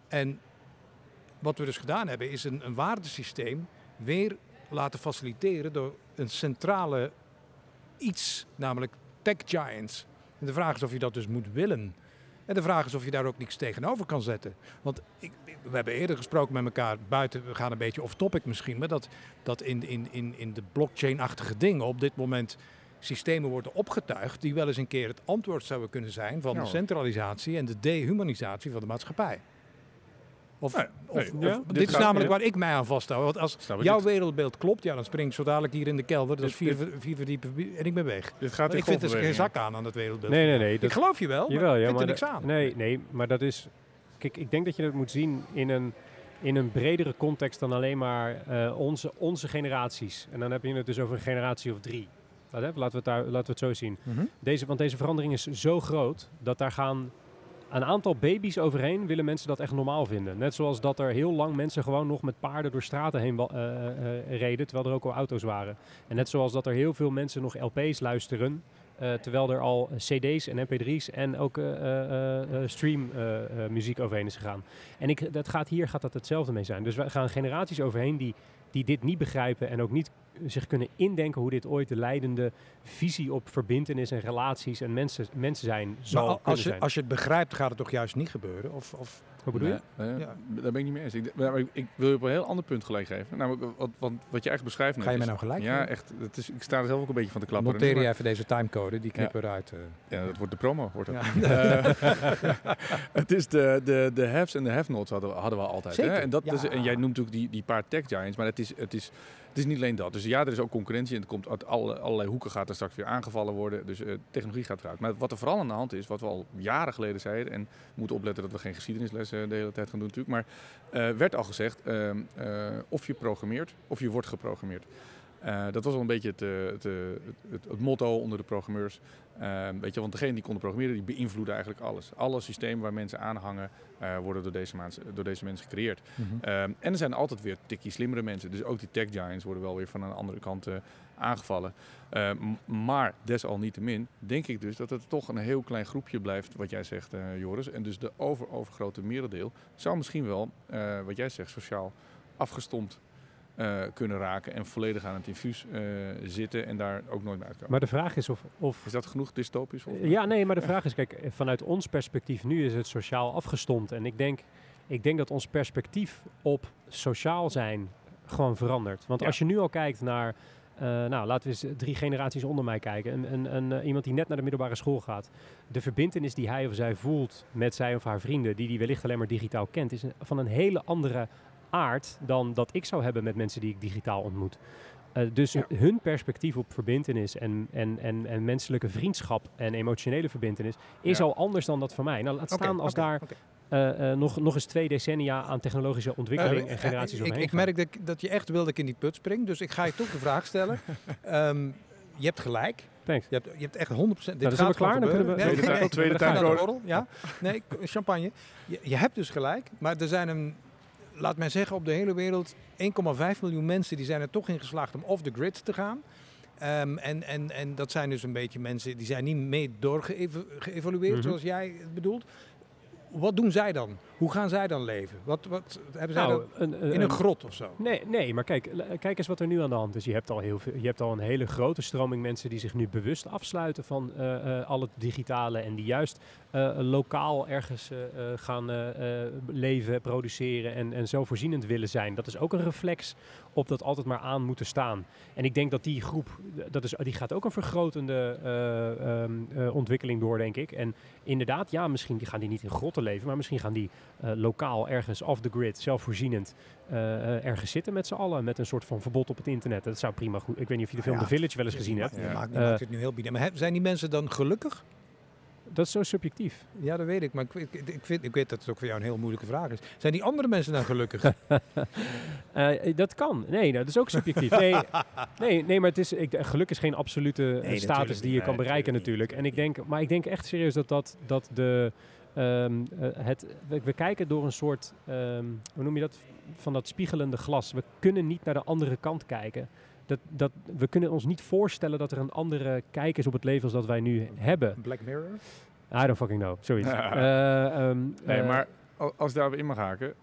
En wat we dus gedaan hebben, is een, een waardesysteem weer laten faciliteren door een centrale iets, namelijk tech giants. En de vraag is of je dat dus moet willen. En de vraag is of je daar ook niks tegenover kan zetten. Want ik, we hebben eerder gesproken met elkaar buiten, we gaan een beetje off-topic misschien, maar dat, dat in, in, in, in de blockchain-achtige dingen op dit moment systemen worden opgetuigd die wel eens een keer het antwoord zouden kunnen zijn van de centralisatie en de dehumanisatie van de maatschappij. Of, Nee, of, nee, of- ja, dit, dit is namelijk waar ik mij aan vasthoud. Want als ik jouw wereldbeeld klopt, ja, dan spring ik zo dadelijk hier in de kelder. Dat is vier, vier verdiepen en ik ben weg. Dit gaat ik vind er geen zak aan aan dat wereldbeeld. Nee, nee, nee. Ik dat- geloof je wel, maar Jawel, ik ja, vind er niks aan. Nee, nee, maar dat is... Kijk, ik denk dat je het moet zien in een, in een bredere context dan alleen maar eh, onze, onze generaties. En dan heb je het dus over een generatie of drie. Laten we het, daar, laten we het zo zien. Mhm. Deze, want deze verandering is zo groot dat daar gaan een aantal baby's overheen willen mensen dat echt normaal vinden. Net zoals dat er heel lang mensen gewoon nog met paarden door straten heen wa- eh, eh, reden, terwijl er ook al auto's waren. En net zoals dat er heel veel mensen nog LP's luisteren, eh, terwijl er al CD's en MP3's en ook eh, eh, eh, stream eh, eh, muziek overheen is gegaan. En ik, dat gaat hier gaat dat hetzelfde mee zijn. Dus we gaan generaties overheen die, die dit niet begrijpen en ook niet zich kunnen indenken hoe dit ooit de leidende visie op verbindenis en relaties en mensen, mensen zijn zal Maar kunnen als je, zijn. als je het begrijpt, gaat het toch juist niet gebeuren? Of, of Wat bedoel je? Nee, Ja. Daar ben ik niet mee eens. Ik, maar ik, ik wil je op een heel ander punt gelijk geven. Namelijk, wat, wat, wat je eigenlijk beschrijft. ga je mij nou gelijk? Ja, echt. Het is, ik sta er zelf ook een beetje van te klappen. Noteer je even deze timecode, die knippen eruit. eh. Ja, dat wordt de promo. Wordt dat. Ja. [laughs] Eh, [laughs] het is de, de, de haves en de have-nots hadden, hadden we altijd. Hè? Zeker, En, dat en jij noemt natuurlijk die, die paar tech giants, maar het is, het, is, het is niet alleen dat. Dus ja, er is ook concurrentie en het komt uit alle, allerlei hoeken gaat er straks weer aangevallen worden. Dus eh, technologie gaat eruit. Maar wat er vooral aan de hand is, wat we al jaren geleden zeiden, en we moeten opletten dat we geen geschiedenislessen de hele tijd gaan doen natuurlijk, maar eh, werd al gezegd, ehm, eh, of je programmeert of je wordt geprogrammeerd. Dat was al een beetje het, het motto onder de programmeurs. Eh, weet je, want degene die konden programmeren, die beïnvloeden eigenlijk alles. Alle systemen waar mensen aan hangen, eh, worden door deze, maans- door deze mensen gecreëerd. Mhm. Eh, en er zijn altijd weer tikkie slimmere mensen. Dus ook die tech giants worden wel weer van een andere kant eh, aangevallen. Eh, m- maar desalniettemin denk ik dus dat het toch een heel klein groepje blijft, wat jij zegt, eh, Joris. En dus de over, overgrote merendeel zou misschien wel, wat jij zegt, sociaal afgestompt eh, kunnen raken en volledig aan het infuus eh, zitten en daar ook nooit meer uitkomen. Maar de vraag is of... of Is dat genoeg dystopisch? Eh, mij? ja, nee, maar de vraag is, kijk, eh, vanuit ons perspectief nu is het sociaal afgestompt. En ik denk, ik denk dat ons perspectief op sociaal zijn gewoon verandert. Want Ja. als je nu al kijkt naar nou, laten we eens drie generaties onder mij kijken. Een, een, een, eh, iemand die net naar de middelbare school gaat. De verbindenis die hij of zij voelt met zijn of haar vrienden, die die wellicht alleen maar digitaal kent, is van een hele andere aard dan dat ik zou hebben met mensen die ik digitaal ontmoet. Eh, dus Ja. hun perspectief op verbindenis en, en, en, en menselijke vriendschap en emotionele verbindenis is Ja. al anders dan dat van mij. Nou, laat staan als oké, daar eh, eh, nog, nog eens twee decennia aan technologische ontwikkeling Eh, en generaties ik, omheen ik gaan. merk dat, ik- dat je echt wil dat ik in die put spring, dus ik ga je toch de vraag stellen. Ehm, je hebt gelijk. Thanks. Je hebt, je hebt echt 100%. Dit dan zijn gaat we klaar, dan kunnen we- gebeuren. Tweede tijd- tweede we gaan tijd naar de borrel. borrel, Ja, nee, champagne. Je, je hebt dus gelijk, maar er zijn een, laat mij zeggen, op de hele wereld 1,5 miljoen mensen die zijn er toch in geslaagd om off the grid te gaan. Ehm, en, en, en dat zijn dus een beetje mensen die zijn niet mee doorgeëvalueerd, Mhm. zoals jij het bedoelt. Wat doen zij dan? Hoe gaan zij dan leven? Wat, wat hebben zij Nou, dan een, een- in een grot of zo? Nee, nee, maar kijk, kijk eens wat er nu aan de hand is. Je hebt al, heel veel, je hebt al een hele grote stroming mensen die zich nu bewust afsluiten van eh, eh, al het digitale en die juist eh, lokaal ergens gaan leven, produceren en, en zelfvoorzienend willen zijn. Dat is ook een reflex op dat altijd maar aan moeten staan. En ik denk dat die groep, dat is, die gaat ook een vergrotende eh, ehm, eh, ontwikkeling door, denk ik. En inderdaad, ja, misschien gaan die niet in grotten leven, maar misschien gaan die eh, lokaal ergens off the grid, zelfvoorzienend, eh, eh, ergens zitten met z'n allen. Met een soort van verbod op het internet. Dat zou prima goed. Ik weet niet of je de film Ja, The Village wel eens gezien hebt. Ja. maakt, het nu heel bieden. Maar zijn die mensen dan gelukkig? Dat is zo subjectief. Ja, dat weet ik. Maar ik, weet- ik, ik, vind, ik weet dat het ook voor jou een heel moeilijke vraag is. Zijn die andere mensen dan gelukkig? [laughs] Eh, dat kan. Nee, dat is ook subjectief. Nee, nee, nee maar het is, ik, geluk is geen absolute status die je kan bereiken natuurlijk natuurlijk. En ik denk, maar ik denk echt serieus dat, dat, dat de, ehm, eh, het, we, we kijken door een soort, ehm, hoe noem je dat, van dat spiegelende glas. We kunnen niet naar de andere kant kijken. Dat, dat, we kunnen ons niet voorstellen dat er een andere kijk is op het leven als dat wij nu hebben. Black Mirror? I don't fucking know, zoiets. [laughs] Eh, ehm, Nee, eh, maar al- als ik daarop in mag haken.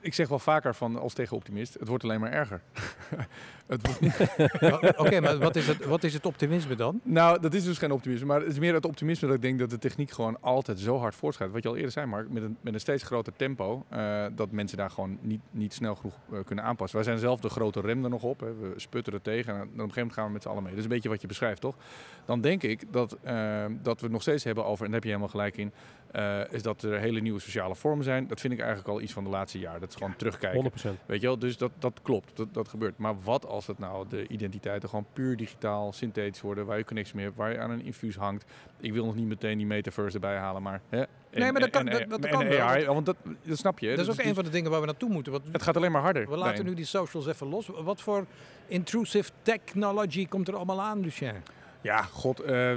ik zeg wel vaker van als tegen optimist, het wordt alleen maar erger. [laughs] het wordt niet, [laughs] Ja, Oké, maar wat is, het, wat is het optimisme dan? nou, dat is dus geen optimisme, maar het is meer het optimisme dat ik denk dat de techniek gewoon altijd zo hard voortschrijdt. Wat je al eerder zei, Mark, met een, met een steeds groter tempo, eh, dat mensen daar gewoon niet, niet snel genoeg eh, kunnen aanpassen. Wij zijn zelf de grote rem er nog op, hè. we sputteren tegen en op een gegeven moment gaan we met z'n allen mee. Dat is een beetje wat je beschrijft, toch? Dan denk ik dat, eh, dat we het nog steeds hebben over, en daar heb je helemaal gelijk in, eh, is dat er hele nieuwe sociale vormen zijn. Dat vind ik eigenlijk al iets van de laatste jaren. Dat is gewoon terugkijken. 100%. Weet je wel, dus dat, dat klopt, dat, dat gebeurt. Maar wat als het nou de identiteiten gewoon puur digitaal, synthetisch worden, waar je connectie mee hebt, waar je aan een infuus hangt. Ik wil nog niet meteen die metaverse erbij halen, maar... Hè, en- Nee, maar dat kan- en- dat- en- dat en kan wel, want dat, dat snap je. Dat is Dus- ook een van de dingen waar we naartoe moeten. Want Het gaat alleen maar harder. we laten nu die socials even los. Wat voor intrusive technology komt er allemaal aan, Lucien? Ja, god. eh,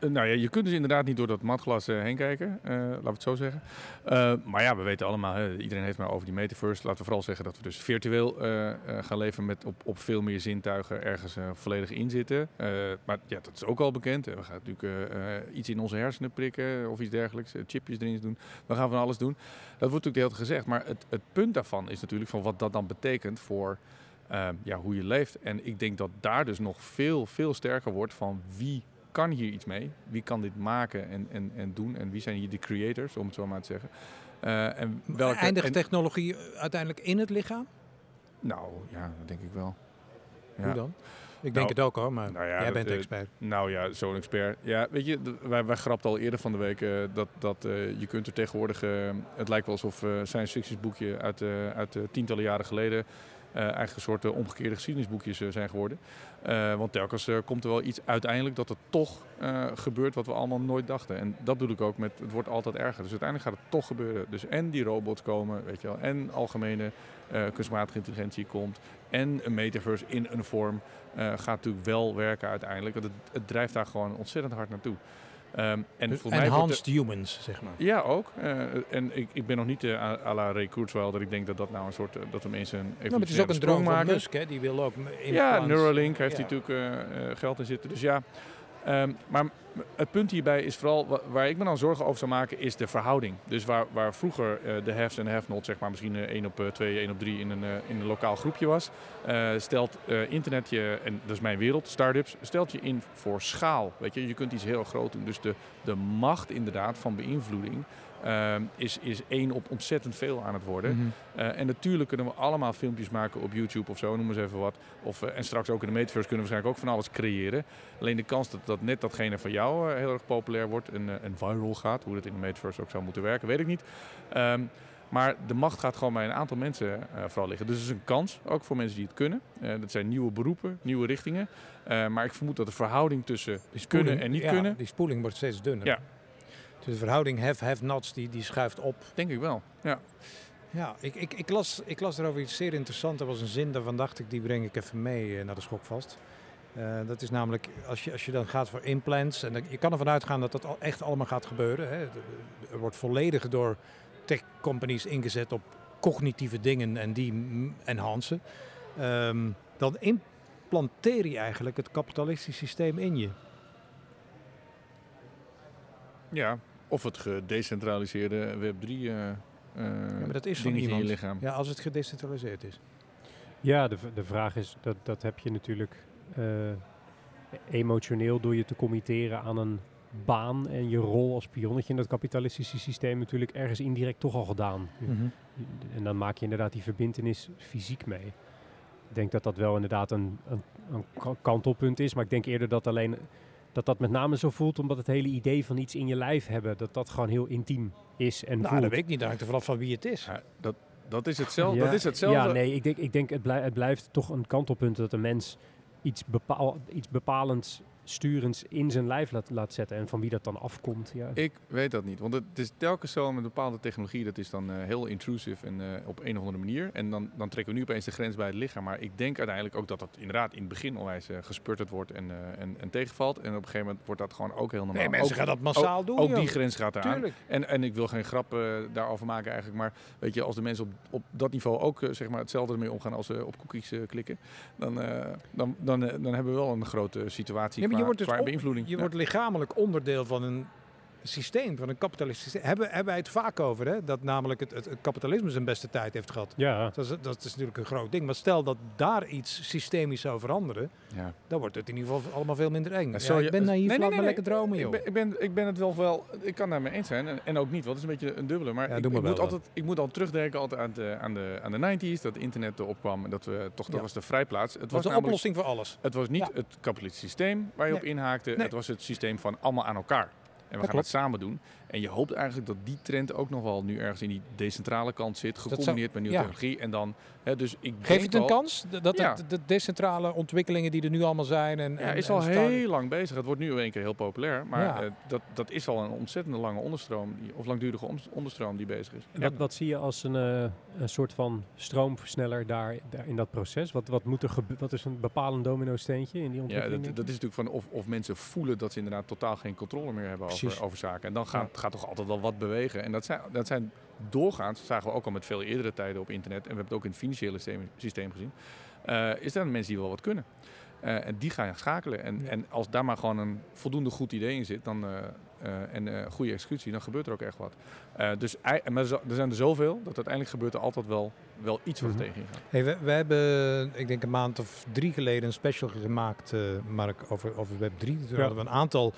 nou ja, je kunt dus inderdaad niet door dat matglas eh, heen kijken. eh laten we het zo zeggen. Maar ja, we weten allemaal, iedereen heeft maar over die metaverse. Laten we vooral zeggen dat we dus virtueel gaan leven met op, op veel meer zintuigen ergens volledig in zitten. Eh, maar ja, dat is ook al bekend. We gaan natuurlijk iets in onze hersenen prikken of iets dergelijks. chipjes erin doen. We gaan van alles doen. Dat wordt natuurlijk de hele tijd gezegd. Maar het, het punt daarvan is natuurlijk van wat dat dan betekent voor eh, ja, hoe je leeft. En ik denk dat daar dus nog veel, veel sterker wordt van wie kan hier iets mee? Wie kan dit maken en, en, en doen? En wie zijn hier de creators, om het zo maar te zeggen? Eh, en welke, Eindigt en- technologie uiteindelijk in het lichaam? Nou, ja, dat denk ik wel. Hoe Ja. dan? Ik denk Nou, het ook hoor, maar nou ja, jij dat, bent eh, expert. Nou ja, zo'n expert. Ja, weet je, wij, wij grapten al eerder van de week eh, dat, dat je kunt er tegenwoordig... het lijkt wel alsof science fiction boekje uit, uit tientallen jaren geleden... eh, eigenlijk een soort omgekeerde geschiedenisboekjes eh, zijn geworden. Eh, want telkens komt er wel iets uiteindelijk dat er toch gebeurt wat we allemaal nooit dachten. En dat bedoel ik ook met het wordt altijd erger. Dus uiteindelijk gaat het toch gebeuren. Dus en die robots komen, weet je wel, en algemene kunstmatige intelligentie komt. En een metaverse in een vorm gaat natuurlijk wel werken uiteindelijk. Want het, het drijft daar gewoon ontzettend hard naartoe. Ehm, en voor mij de- humans, zeg maar. ja, ook. Eh, en ik, ik ben nog niet eh, à à la Ray Kurzweil ik denk dat dat nou een soort, eh, dat we mensen een Nou, maar het is ook een droom van maken. Musk, hè? Die wil ook in Ja, Neuralink heeft Ja. hij natuurlijk geld in zitten. Dus ja, ehm, maar het punt hierbij is vooral, wa- waar ik me dan zorgen over zou maken, is de verhouding. Dus waar, waar vroeger eh, de haves en de have-nots, zeg maar misschien eh, 1 op eh, 2, 1 op 3 in een, eh, in een lokaal groepje was, eh, stelt eh, internet je, en dat is mijn wereld, startups, stelt je in voor schaal. Weet je, je kunt iets heel groot doen. Dus de, de macht inderdaad van beïnvloeding eh, is, is één op ontzettend veel aan het worden. Mhm. Eh, en natuurlijk kunnen we allemaal filmpjes maken op YouTube of zo, noem eens even wat. Of, eh, en straks ook in de metaverse kunnen we waarschijnlijk ook van alles creëren. Alleen de kans dat, dat net datgene van jou eh, heel erg populair wordt en, en viral gaat, hoe dat in de metaverse ook zou moeten werken, weet ik niet. Ehm, maar de macht gaat gewoon bij een aantal mensen vooral liggen. Dus het is een kans, ook voor mensen die het kunnen. Dat zijn nieuwe beroepen, nieuwe richtingen. Maar ik vermoed dat de verhouding tussen Die kunnen en niet ja, kunnen, Die spoeling wordt steeds dunner. Ja. Dus de verhouding have-have-nots die, die schuift op. denk ik wel. Ja. Ja, ik, ik, ik, las, ik las erover iets zeer interessants. Er was een zin, daarvan dacht ik, die breng ik even mee eh, naar de schokvast. Eh, dat is namelijk, als je, als je dan gaat voor implants, en dan- je kan ervan uitgaan dat dat al echt allemaal gaat gebeuren. Hè. Er wordt volledig door tech companies ingezet op cognitieve dingen en die enhancen. Ehm, dan implanteer je eigenlijk het kapitalistisch systeem in je. ja, of het gedecentraliseerde Web3 eh eh maar dat is dingetje in je lichaam. Ja, als het gedecentraliseerd is. Ja, de, de vraag is, dat, dat heb je natuurlijk eh, emotioneel door je te committeren aan een baan en je rol als pionnetje in dat kapitalistische systeem natuurlijk ergens indirect toch al gedaan. En dan maak je inderdaad die verbindenis fysiek mee. Ik denk dat dat wel inderdaad een, een, een ka- kantelpunt is, maar ik denk eerder dat alleen dat dat met name zo voelt omdat het hele idee van iets in je lijf hebben, dat dat gewoon heel intiem is en Nou, voelt. dat weet ik niet. Dat hangt er vanaf van wie het is. Ja, dat, dat is hetzelfde. Ja, dat is hetzelfde. Ja, nee, ik denk, ik denk het, blij- het blijft toch een kantelpunt dat een mens iets, bepaal, iets bepalends, sturends in zijn lijf laat, laat zetten. En van wie dat dan afkomt. Ja. Ik weet dat niet. Want het is telkens zo met bepaalde technologie. Dat is dan eh, heel intrusive en eh, op een of andere manier. En dan, dan trekken we nu opeens de grens bij het lichaam. Maar ik denk uiteindelijk ook dat dat inderdaad in het begin alwijs uh, gespurterd wordt en, uh, en, en tegenvalt. En op een gegeven moment wordt dat gewoon ook heel normaal. Nee, mensen ook, gaan dat massaal ook, doen. Ook joh. die grens gaat eraan. Tuurlijk. En, en ik wil geen grap uh, daarover maken eigenlijk. Maar weet je, als de mensen op, op dat niveau ook uh, zeg maar hetzelfde ermee omgaan als ze op cookies uh, klikken. Dan, uh, dan, dan, dan hebben we wel een grote situatie ja, je wordt dus qua op, beïnvloeding. Je ja. wordt lichamelijk onderdeel van een systeem, van een kapitalistisch systeem. Hebben, hebben wij het vaak over, hè? dat namelijk het, het, het kapitalisme zijn beste tijd heeft gehad. Ja. Dat is, dat is natuurlijk een groot ding. Maar stel dat daar iets systemisch zou veranderen, ja. dan wordt het in ieder geval allemaal veel minder eng. Ja, Ja, ik ben naïef, nee, nee, laat nee, maar lekker dromen, ik joh. ben, ik, ben, ik ben het wel wel, ik kan daarmee eens zijn en, en ook niet, want het is een beetje een dubbele. Maar Ja, ik, ik, moet altijd, ik moet al terugdenken altijd aan de, aan de, aan de 90s, dat internet erop kwam en dat we toch, dat Ja. was de vrijplaats. Het Dat was de namelijk- oplossing voor alles. Het was niet Ja. het kapitalistische systeem waar je Nee. op inhaakte, Nee. het was het systeem van allemaal aan elkaar. En we Dat gaan het samen doen. En je hoopt eigenlijk dat die trend ook nog wel nu ergens in die decentrale kant zit, zou- gecombineerd met nieuwe ja. technologie. En dan, hè, dus ik Geef denk het een kans? Dat Ja. het, de decentrale ontwikkelingen die er nu allemaal zijn. En, Ja, en, is al heel lang bezig. Het wordt nu in één keer heel populair. Maar Ja. eh, dat, dat is al een ontzettende lange onderstroom, die, of langdurige om- onderstroom die bezig is. En wat, wat zie je als een, eh, een soort van stroomversneller daar, daar in dat proces? Wat, wat, moet er wat is een bepalend domino-steentje in die Ja, ontwikkeling? dat, dat is natuurlijk van of, of mensen voelen dat ze inderdaad totaal geen controle meer hebben. Over, over zaken. En dan gaat, gaat toch altijd wel wat bewegen. En dat zijn, dat zijn doorgaans, zagen we ook al met veel eerdere tijden op internet. En we hebben het ook in het financiële systeem, systeem gezien. eh, is dat mensen die wel wat kunnen. Eh, en die gaan schakelen. En, Ja. en als daar maar gewoon een voldoende goed idee in zit dan, eh, en goede executie, dan gebeurt er ook echt wat. Dus maar er zijn er zoveel dat uiteindelijk gebeurt er altijd wel, wel iets wat er Mhm. tegen gaat. Hey, we, we hebben, ik denk een maand of drie geleden, een special gemaakt, Mark, over, over Web3. Toen Ja. hadden we een aantal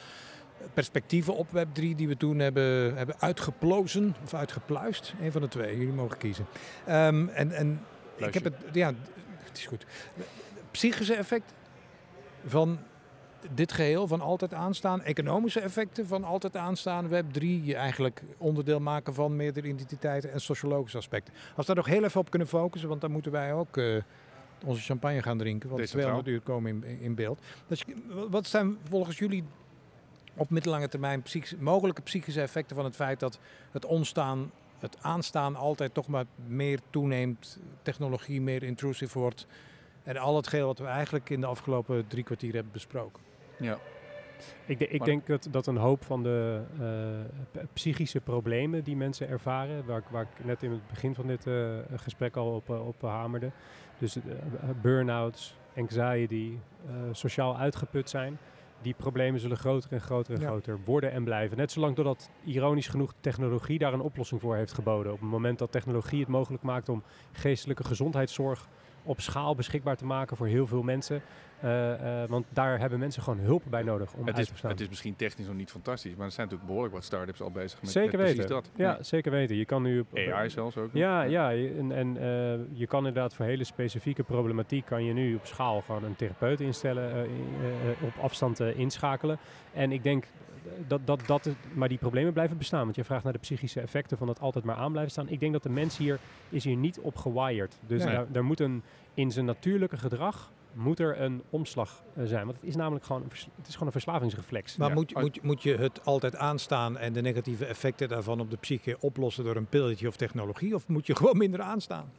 perspectieven op Web3 die we toen hebben, hebben uitgeplozen of uitgepluist. Een van de twee, jullie mogen kiezen. Ehm, en en ik heb het, ja, het is goed. Psychische effect van dit geheel, van altijd aanstaan. Economische effecten van altijd aanstaan. Web3, je eigenlijk onderdeel maken van meerdere identiteiten en sociologische aspecten. Als we daar nog heel even op kunnen focussen, want dan moeten wij ook eh, onze champagne gaan drinken. Want Decentraal. 200 uur komen in, in beeld. Dus wat zijn volgens jullie op middellange termijn psychisch- mogelijke psychische effecten van het feit dat het ontstaan, het aanstaan altijd toch maar meer toeneemt, technologie meer intrusief wordt en al het geheel wat we eigenlijk in de afgelopen drie kwartier hebben besproken? Ja. Ik, de- ik denk dat, dat een hoop van de eh, psychische problemen die mensen ervaren, waar, ik- waar ik net in het begin van dit eh, gesprek al op, eh, op hamerde, dus burn-outs, anxiety, eh, sociaal uitgeput zijn, die problemen zullen groter en groter en Ja. groter worden en blijven. Net zolang totdat ironisch genoeg technologie daar een oplossing voor heeft geboden. Op het moment dat technologie het mogelijk maakt om geestelijke gezondheidszorg op schaal beschikbaar te maken voor heel veel mensen. Eh, eh, want daar hebben mensen gewoon hulp bij nodig om Het uit is, te bestaan. het is misschien technisch nog niet fantastisch, maar er zijn natuurlijk behoorlijk wat start-ups al bezig met, zeker met precies weten. dat. Ja, zeker weten. Je kan nu op, AI zelfs ook. nog. Ja, ja en, en eh, je kan inderdaad voor hele specifieke problematiek kan je nu op schaal gewoon een therapeut instellen, in- op afstand inschakelen. En ik denk dat, dat, dat het, maar die problemen blijven bestaan. Want je vraagt naar de psychische effecten van het altijd maar aan blijven staan. Ik denk dat de mens hier is hier niet op gewired. Dus Nee. daar, daar moet een, in zijn natuurlijke gedrag moet er een omslag eh, zijn. Want het is namelijk gewoon het is gewoon een verslavingsreflex. Maar Ja. moet, je- moet, moet je het altijd aanstaan en de negatieve effecten daarvan op de psyche oplossen door een pilletje of technologie? Of moet je gewoon minder aanstaan?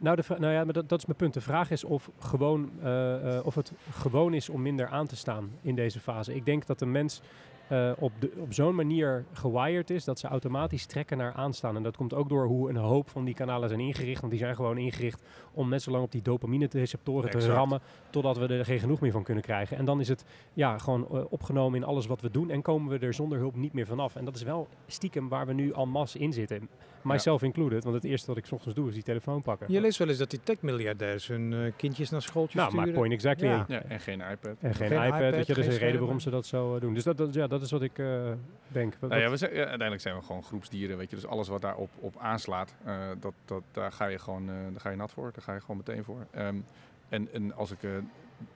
Nou, de nou ja, maar dat, dat is mijn punt. De vraag is of, gewoon, eh, eh, of het gewoon is om minder aan te staan in deze fase. Ik denk dat de mens eh, op, de- op zo'n manier gewired is dat ze automatisch trekken naar aanstaan. En dat komt ook door hoe een hoop van die kanalen zijn ingericht. Want die zijn gewoon ingericht om net zo lang op die dopamine-receptoren te rammen. Totdat we er geen genoeg meer van kunnen krijgen. En dan is het ja, gewoon eh, opgenomen in alles wat we doen. En komen we er zonder hulp niet meer vanaf. En dat is wel stiekem waar we nu al masse in zitten. Myself included. Want het eerste wat ik 's ochtends doe is die telefoon pakken. Je leest wel eens dat die techmiljardairs hun eh, kindjes naar schooltjes Nou, maar sturen. point exactly. Ja. Ja, en geen iPad. En geen, Geen iPad, iPad, weet je, dat is geen een reden waarom ze dat zo eh, doen. Dus dat, dat, ja, dat is wat ik eh, denk. Wat- Nou ja, we zijn, ja, uiteindelijk zijn we gewoon groepsdieren, weet je. Dus alles wat daarop op aanslaat, eh, dat, dat, daar ga je gewoon eh, daar ga je nat voor. Daar ga je gewoon meteen voor. Ehm, en, en als ik eh,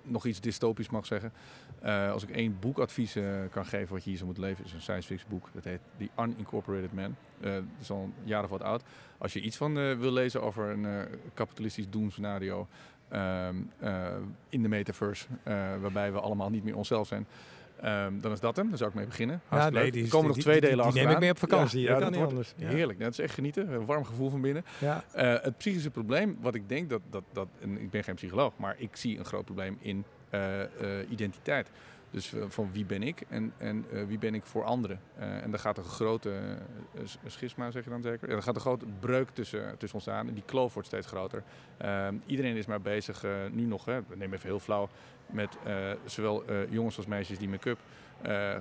nog iets dystopisch mag zeggen. eh, als ik één boekadvies eh, kan geven wat je hier zou moeten leven, is een science fiction boek. Dat heet The Unincorporated Man. Eh dat is al een jaar of wat oud. Als je iets van wil lezen over een kapitalistisch doemscenario ehm, eh, in de metaverse, waarbij we allemaal niet meer onszelf zijn. Ehm, dan is dat hem. Daar zou ik mee beginnen. Ja, nee, die, er komen die- nog twee die- delen die, die neem ik mee op vakantie. Ja, dat kan niet anders. Heerlijk. Dat is echt genieten. Een warm gevoel van binnen. Ja. Eh, het psychische probleem, wat ik denk dat, dat, dat, en ik ben geen psycholoog, maar ik zie een groot probleem in eh, eh, identiteit. Dus eh, van wie ben ik en, en eh, wie ben ik voor anderen. Eh, en daar gaat een grote schisma, zeg je dan zeker? Ja, er gaat een grote breuk tussen, tussen ons aan en die kloof wordt steeds groter. Ehm, iedereen is maar bezig, nu nog, hè, nemen even heel flauw, met zowel jongens als meisjes die make-up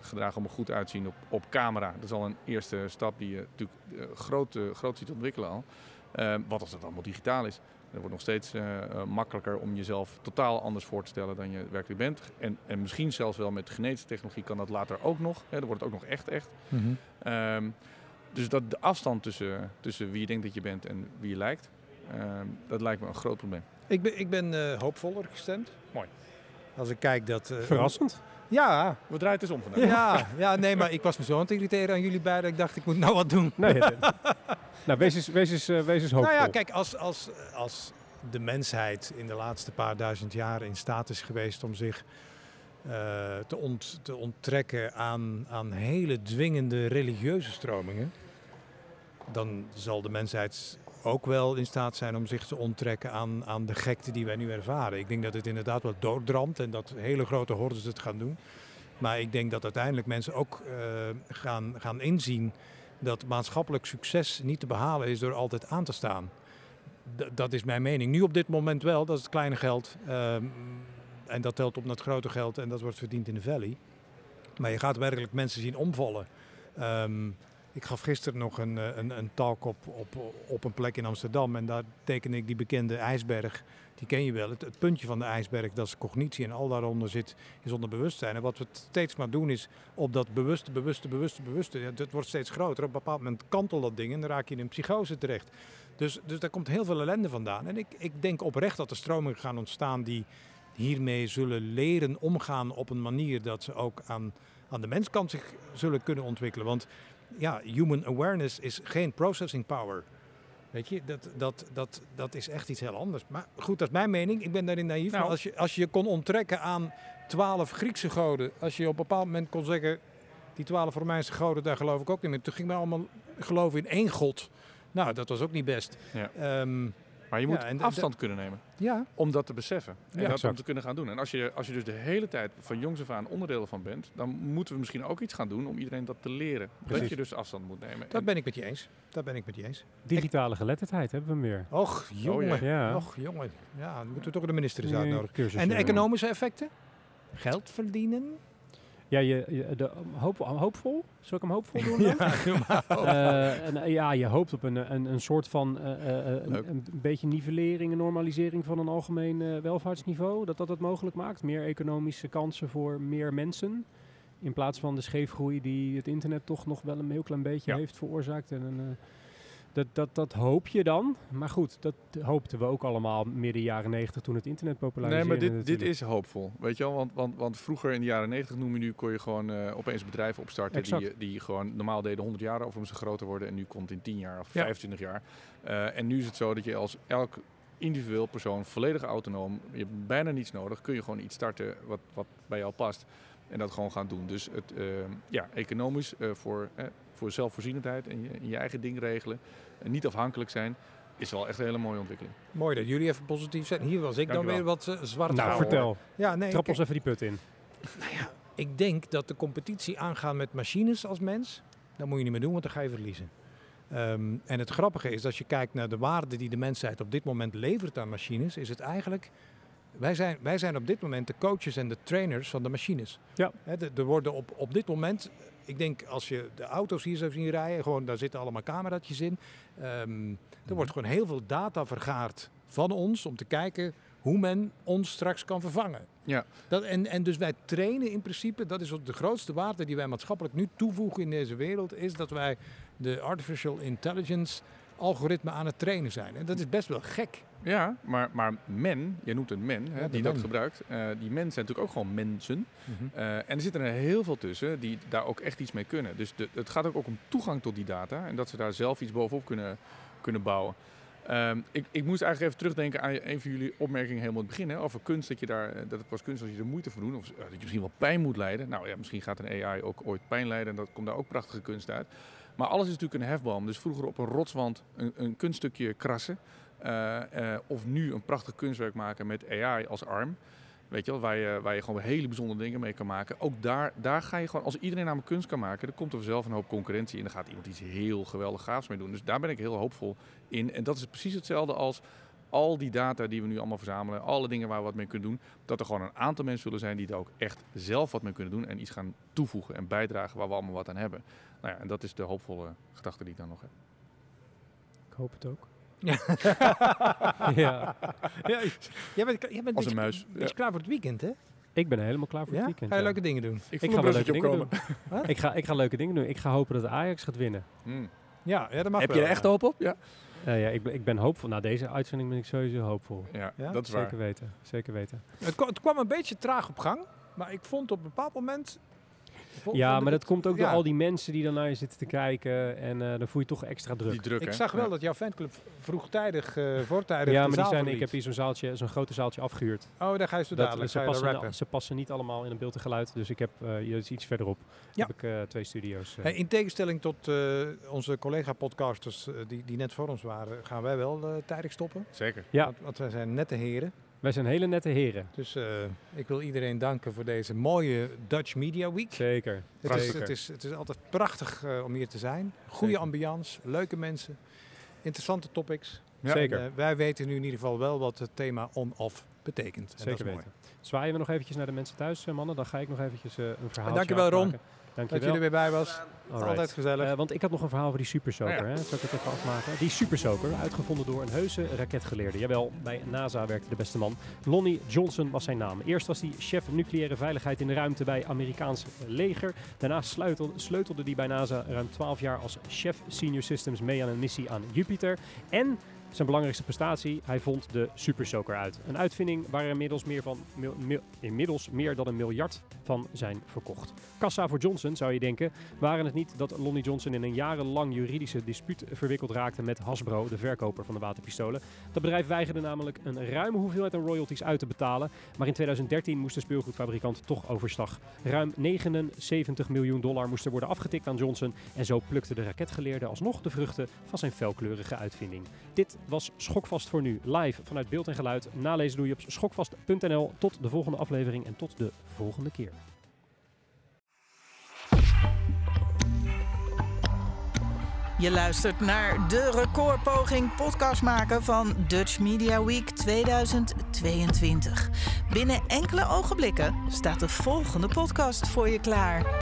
gedragen om er goed uitzien op, op camera. Dat is al een eerste stap die je natuurlijk groot, groot ziet ontwikkelen al. Ehm, wat als het allemaal digitaal is? Het wordt nog steeds eh, eh, makkelijker om jezelf totaal anders voor te stellen dan je werkelijk bent. En, en misschien zelfs wel met genetische technologie kan dat later ook nog. Hè, dan wordt het ook nog echt echt. Mhm. Ehm, dus dat de afstand tussen, tussen wie je denkt dat je bent en wie je lijkt, ehm, dat lijkt me een groot probleem. Ik ben, ik ben eh, hoopvoller gestemd. Mooi. Als ik kijk dat... eh, Verrassend. Ja, We draaien het eens om vandaag. ja, ja, nee, maar ik was me zo aan het irriteren aan jullie beiden. Ik dacht, ik moet nou wat doen. Nee, nou, wees eens, wees eens, eh, wees eens hoopvol. Nou ja, kijk, als, als, als de mensheid in de laatste paar duizend jaar in staat is geweest om zich eh, te, ont, te onttrekken aan, aan hele dwingende religieuze stromingen, dan zal de mensheid ook wel in staat zijn om zich te onttrekken aan, aan de gekte die wij nu ervaren. Ik denk dat het inderdaad wat doordramt en dat hele grote hordes het gaan doen. Maar ik denk dat uiteindelijk mensen ook eh, gaan, gaan inzien dat maatschappelijk succes niet te behalen is door altijd aan te staan. Dat is mijn mening. Nu op dit moment wel, dat is het kleine geld. ehm, en dat telt op naar het grote geld en dat wordt verdiend in de valley. Maar je gaat werkelijk mensen zien omvallen. Ehm, ik gaf gisteren nog een, eh, een, een talk op, op, op een plek in Amsterdam. En daar teken ik die bekende ijsberg. Die ken je wel. Het, puntje van de ijsberg, dat is cognitie. En al daaronder zit, is onderbewustzijn. En wat we steeds maar doen is op dat bewuste, bewuste, bewuste, bewuste. Ja, dat wordt steeds groter. Op een bepaald moment kantelt dat ding en dan raak je in een psychose terecht. Dus, dus daar komt heel veel ellende vandaan. En ik, ik denk oprecht dat er stromingen gaan ontstaan die hiermee zullen leren omgaan op een manier dat ze ook aan, aan de menskant zich zullen kunnen ontwikkelen. Want ja, human awareness is geen processing power. Weet je, dat, dat, dat, dat is echt iets heel anders. Maar goed, dat is mijn mening. Ik ben daarin naïef. Nou. Maar als je, als je kon onttrekken aan twaalf Griekse goden. Als je op een bepaald moment kon zeggen... die twaalf Romeinse goden, daar geloof ik ook niet meer. Toen ging men allemaal geloven in één god. Nou, dat was ook niet best. Ja. Ehm, Maar je Ja, moet de- afstand kunnen nemen. ja, Om dat te beseffen. En Ja, dat exact. om te kunnen gaan doen. En als je, als je dus de hele tijd van jongs af aan onderdeel van bent, dan moeten we misschien ook iets gaan doen om iedereen dat te leren. Dat je dus afstand moet nemen. dat En- ben ik met je eens. Dat ben ik met je eens. Digitale geletterdheid hebben we meer. Och, jongen. Ja. Och, jongen. Ja, dan moeten we toch de minister eens uitnodigen. En de economische effecten? Geld verdienen? Ja, je, je- de, hoop, hoopvol? Zal ik hem hoopvol doen [laughs] dan? [laughs] Eh, en, eh, ja, je hoopt op een, een, een soort van eh, eh, eh, een, een beetje nivellering en normalisering van een algemeen eh, welvaartsniveau. Dat dat het mogelijk maakt. Meer economische kansen voor meer mensen. In plaats van de scheefgroei die het internet toch nog wel een heel klein beetje Ja. heeft veroorzaakt. En een, eh, dat, dat, dat hoop je dan. Maar goed, dat hoopten we ook allemaal midden jaren negentig toen het internet Nee, populariseerde. maar dit, dit is hoopvol. Weet je wel? Want, want, want vroeger in de jaren 90 noem je nu, kon je gewoon eh, opeens bedrijven opstarten die, Exact. die gewoon normaal deden 100 jaar over om ze groter worden. En nu komt het in 10 jaar of Ja. 25 jaar. Eh, en nu is het zo dat je als elk individueel persoon volledig autonoom, je hebt bijna niets nodig, kun je gewoon iets starten wat, wat bij jou past. En dat gewoon gaan doen. Dus het, eh, ja, economisch voor, eh, voor zelfvoorzienendheid en je, en je eigen ding regelen. En niet afhankelijk zijn, is wel echt een hele mooie ontwikkeling. Mooi dat jullie even positief zijn. Hier was ik dan weer wat eh, zwart. Nou, vertel. Ja, nee, Trap ons even die put in. Nou ja, ik denk dat de competitie aangaan met machines als mens, dat moet je niet meer doen, want dan ga je verliezen. Ehm, en het grappige is, als je kijkt naar de waarde die de mensheid op dit moment levert aan machines, is het eigenlijk. Wij zijn, wij zijn op dit moment de coaches en de trainers van de machines. Ja. Hè, de- er worden op, op dit moment, ik denk als je de auto's hier zou zien rijden, gewoon, daar zitten allemaal cameraatjes in. Ehm, er wordt gewoon heel veel data vergaard van ons om te kijken hoe men ons straks kan vervangen. Ja. Dat, en, en dus wij trainen in principe, dat is de grootste waarde die wij maatschappelijk nu toevoegen in deze wereld, is dat wij de artificial intelligence algoritme aan het trainen zijn. En dat is best wel gek. Ja, maar, maar men, jij noemt een men, hè, Ja, die dat men. gebruikt. eh, die mensen zijn natuurlijk ook gewoon mensen. Eh, en er zitten er heel veel tussen die daar ook echt iets mee kunnen. Dus de, het gaat ook, om toegang tot die data en dat ze daar zelf iets bovenop kunnen, kunnen bouwen. Ehm, ik, ik moest eigenlijk even terugdenken aan een van jullie opmerkingen helemaal in het begin. Hè, over kunst, dat, je daar, eh, dat het pas kunst als je er moeite voor doet. Of dat je misschien wel pijn moet lijden. Nou ja, misschien gaat een AI ook ooit pijn lijden en dat komt daar ook prachtige kunst uit. Maar alles is natuurlijk een hefboom. Dus vroeger op een rotswand een, een kunststukje krassen. Eh, eh, of nu een prachtig kunstwerk maken met AI als arm. Weet je wel, waar je, waar je gewoon hele bijzondere dingen mee kan maken. Ook daar, daar ga je gewoon, als iedereen namelijk kunst kan maken, dan komt er zelf een hoop concurrentie. En dan gaat iemand iets heel geweldig gaafs mee doen. Dus daar ben ik heel hoopvol in. En dat is precies hetzelfde als al die data die we nu allemaal verzamelen. Alle dingen waar we wat mee kunnen doen. Dat er gewoon een aantal mensen zullen zijn die er ook echt zelf wat mee kunnen doen. En iets gaan toevoegen en bijdragen waar we allemaal wat aan hebben. Nou ja, en dat is de hoopvolle gedachte die ik dan nog heb. Ik hoop het ook. [laughs] Ja. ja, Ja, jij bent, jij bent Als beetje- een muis. beetje Ja. klaar voor het weekend, hè? ik ben helemaal klaar voor Ja? het weekend. Ga je ja. leuke dingen doen? Ik Ik voel ga wel leuke dingen opkomen. doen. Ik ga, ik ga leuke dingen doen. Ik ga hopen dat Ajax gaat winnen. Hmm. Ja, ja dat mag Heb wel. je er echt hoop op? Ja. Ja, ik, ben- ik ben hoopvol. Na deze uitzending ben ik sowieso hoopvol. Ja, Ja? dat is waar. Zeker weten. Zeker weten. Het, het kwam een beetje traag op gang, maar ik vond op een bepaald moment... Ja, maar dat komt ook door al die mensen die dan naar je zitten te kijken. En eh, dan voel je toch extra druk. Die druk, Ik hè? zag wel Ja. dat jouw fanclub vroegtijdig, eh voortijdig ja, de maar die zijn, ik heb hier zo'n zaaltje, zo'n grote zaaltje afgehuurd. Oh, daar ga je zo Dat- dadelijk ze, ga je passen, ze passen niet allemaal in een beeld en geluid. Dus ik heb eh, hier is iets verderop. Ja. Heb ik eh, twee studio's. Hey, in tegenstelling tot eh, onze collega-podcasters die, die net voor ons waren, gaan wij wel eh, tijdig stoppen. Zeker. ja, Want, want wij zijn nette heren. Wij zijn hele nette heren. Dus eh, ik wil iedereen danken voor deze mooie Dutch Media Week. Zeker. Het is, het, is, het is altijd prachtig eh, om hier te zijn. Goede Zeker. ambiance, leuke mensen, interessante topics. Ja. Zeker. En, eh, wij weten nu in ieder geval wel wat het thema on-off betekent. En dat Zeker is mooi. weten. Zwaaien we nog eventjes naar de mensen thuis, eh, mannen? Dan ga ik nog eventjes eh, een verhaal. dankjewel, Ron. Dank Dat je wel. er weer bij was. Altijd gezellig. Eh, want ik had nog een verhaal over die supersoker. Oh ja. hè? Zal ik het even afmaken? Die supersoker, uitgevonden door een heuse raketgeleerde. Jawel, bij NASA werkte de beste man. Lonnie Johnson was zijn naam. Eerst was hij chef nucleaire veiligheid in de ruimte bij Amerikaans leger. Daarna sleutelde, sleutelde hij bij NASA ruim 12 jaar als chef senior systems mee aan een missie aan Jupiter. En zijn belangrijkste prestatie, hij vond de supersoker uit. Een uitvinding waar er inmiddels meer, van, inmiddels meer dan een miljard van zijn verkocht. Kassa voor Johnson, zou je denken, waren het niet dat Lonnie Johnson in een jarenlang juridische dispuut verwikkeld raakte met Hasbro, de verkoper van de waterpistolen. Dat bedrijf weigerde namelijk een ruime hoeveelheid aan royalties uit te betalen, maar in 2013 moest de speelgoedfabrikant toch overstag. Ruim 79 miljoen dollar moest er worden afgetikt aan Johnson en zo plukte de raketgeleerde alsnog de vruchten van zijn felkleurige uitvinding. Dit was Schokvast voor nu, live vanuit beeld en geluid. Nalezen doe je op schokvast.nl. Tot de volgende aflevering en tot de volgende keer. Je luistert naar de recordpoging podcast maken van Dutch Media Week 2022. Binnen enkele ogenblikken staat de volgende podcast voor je klaar.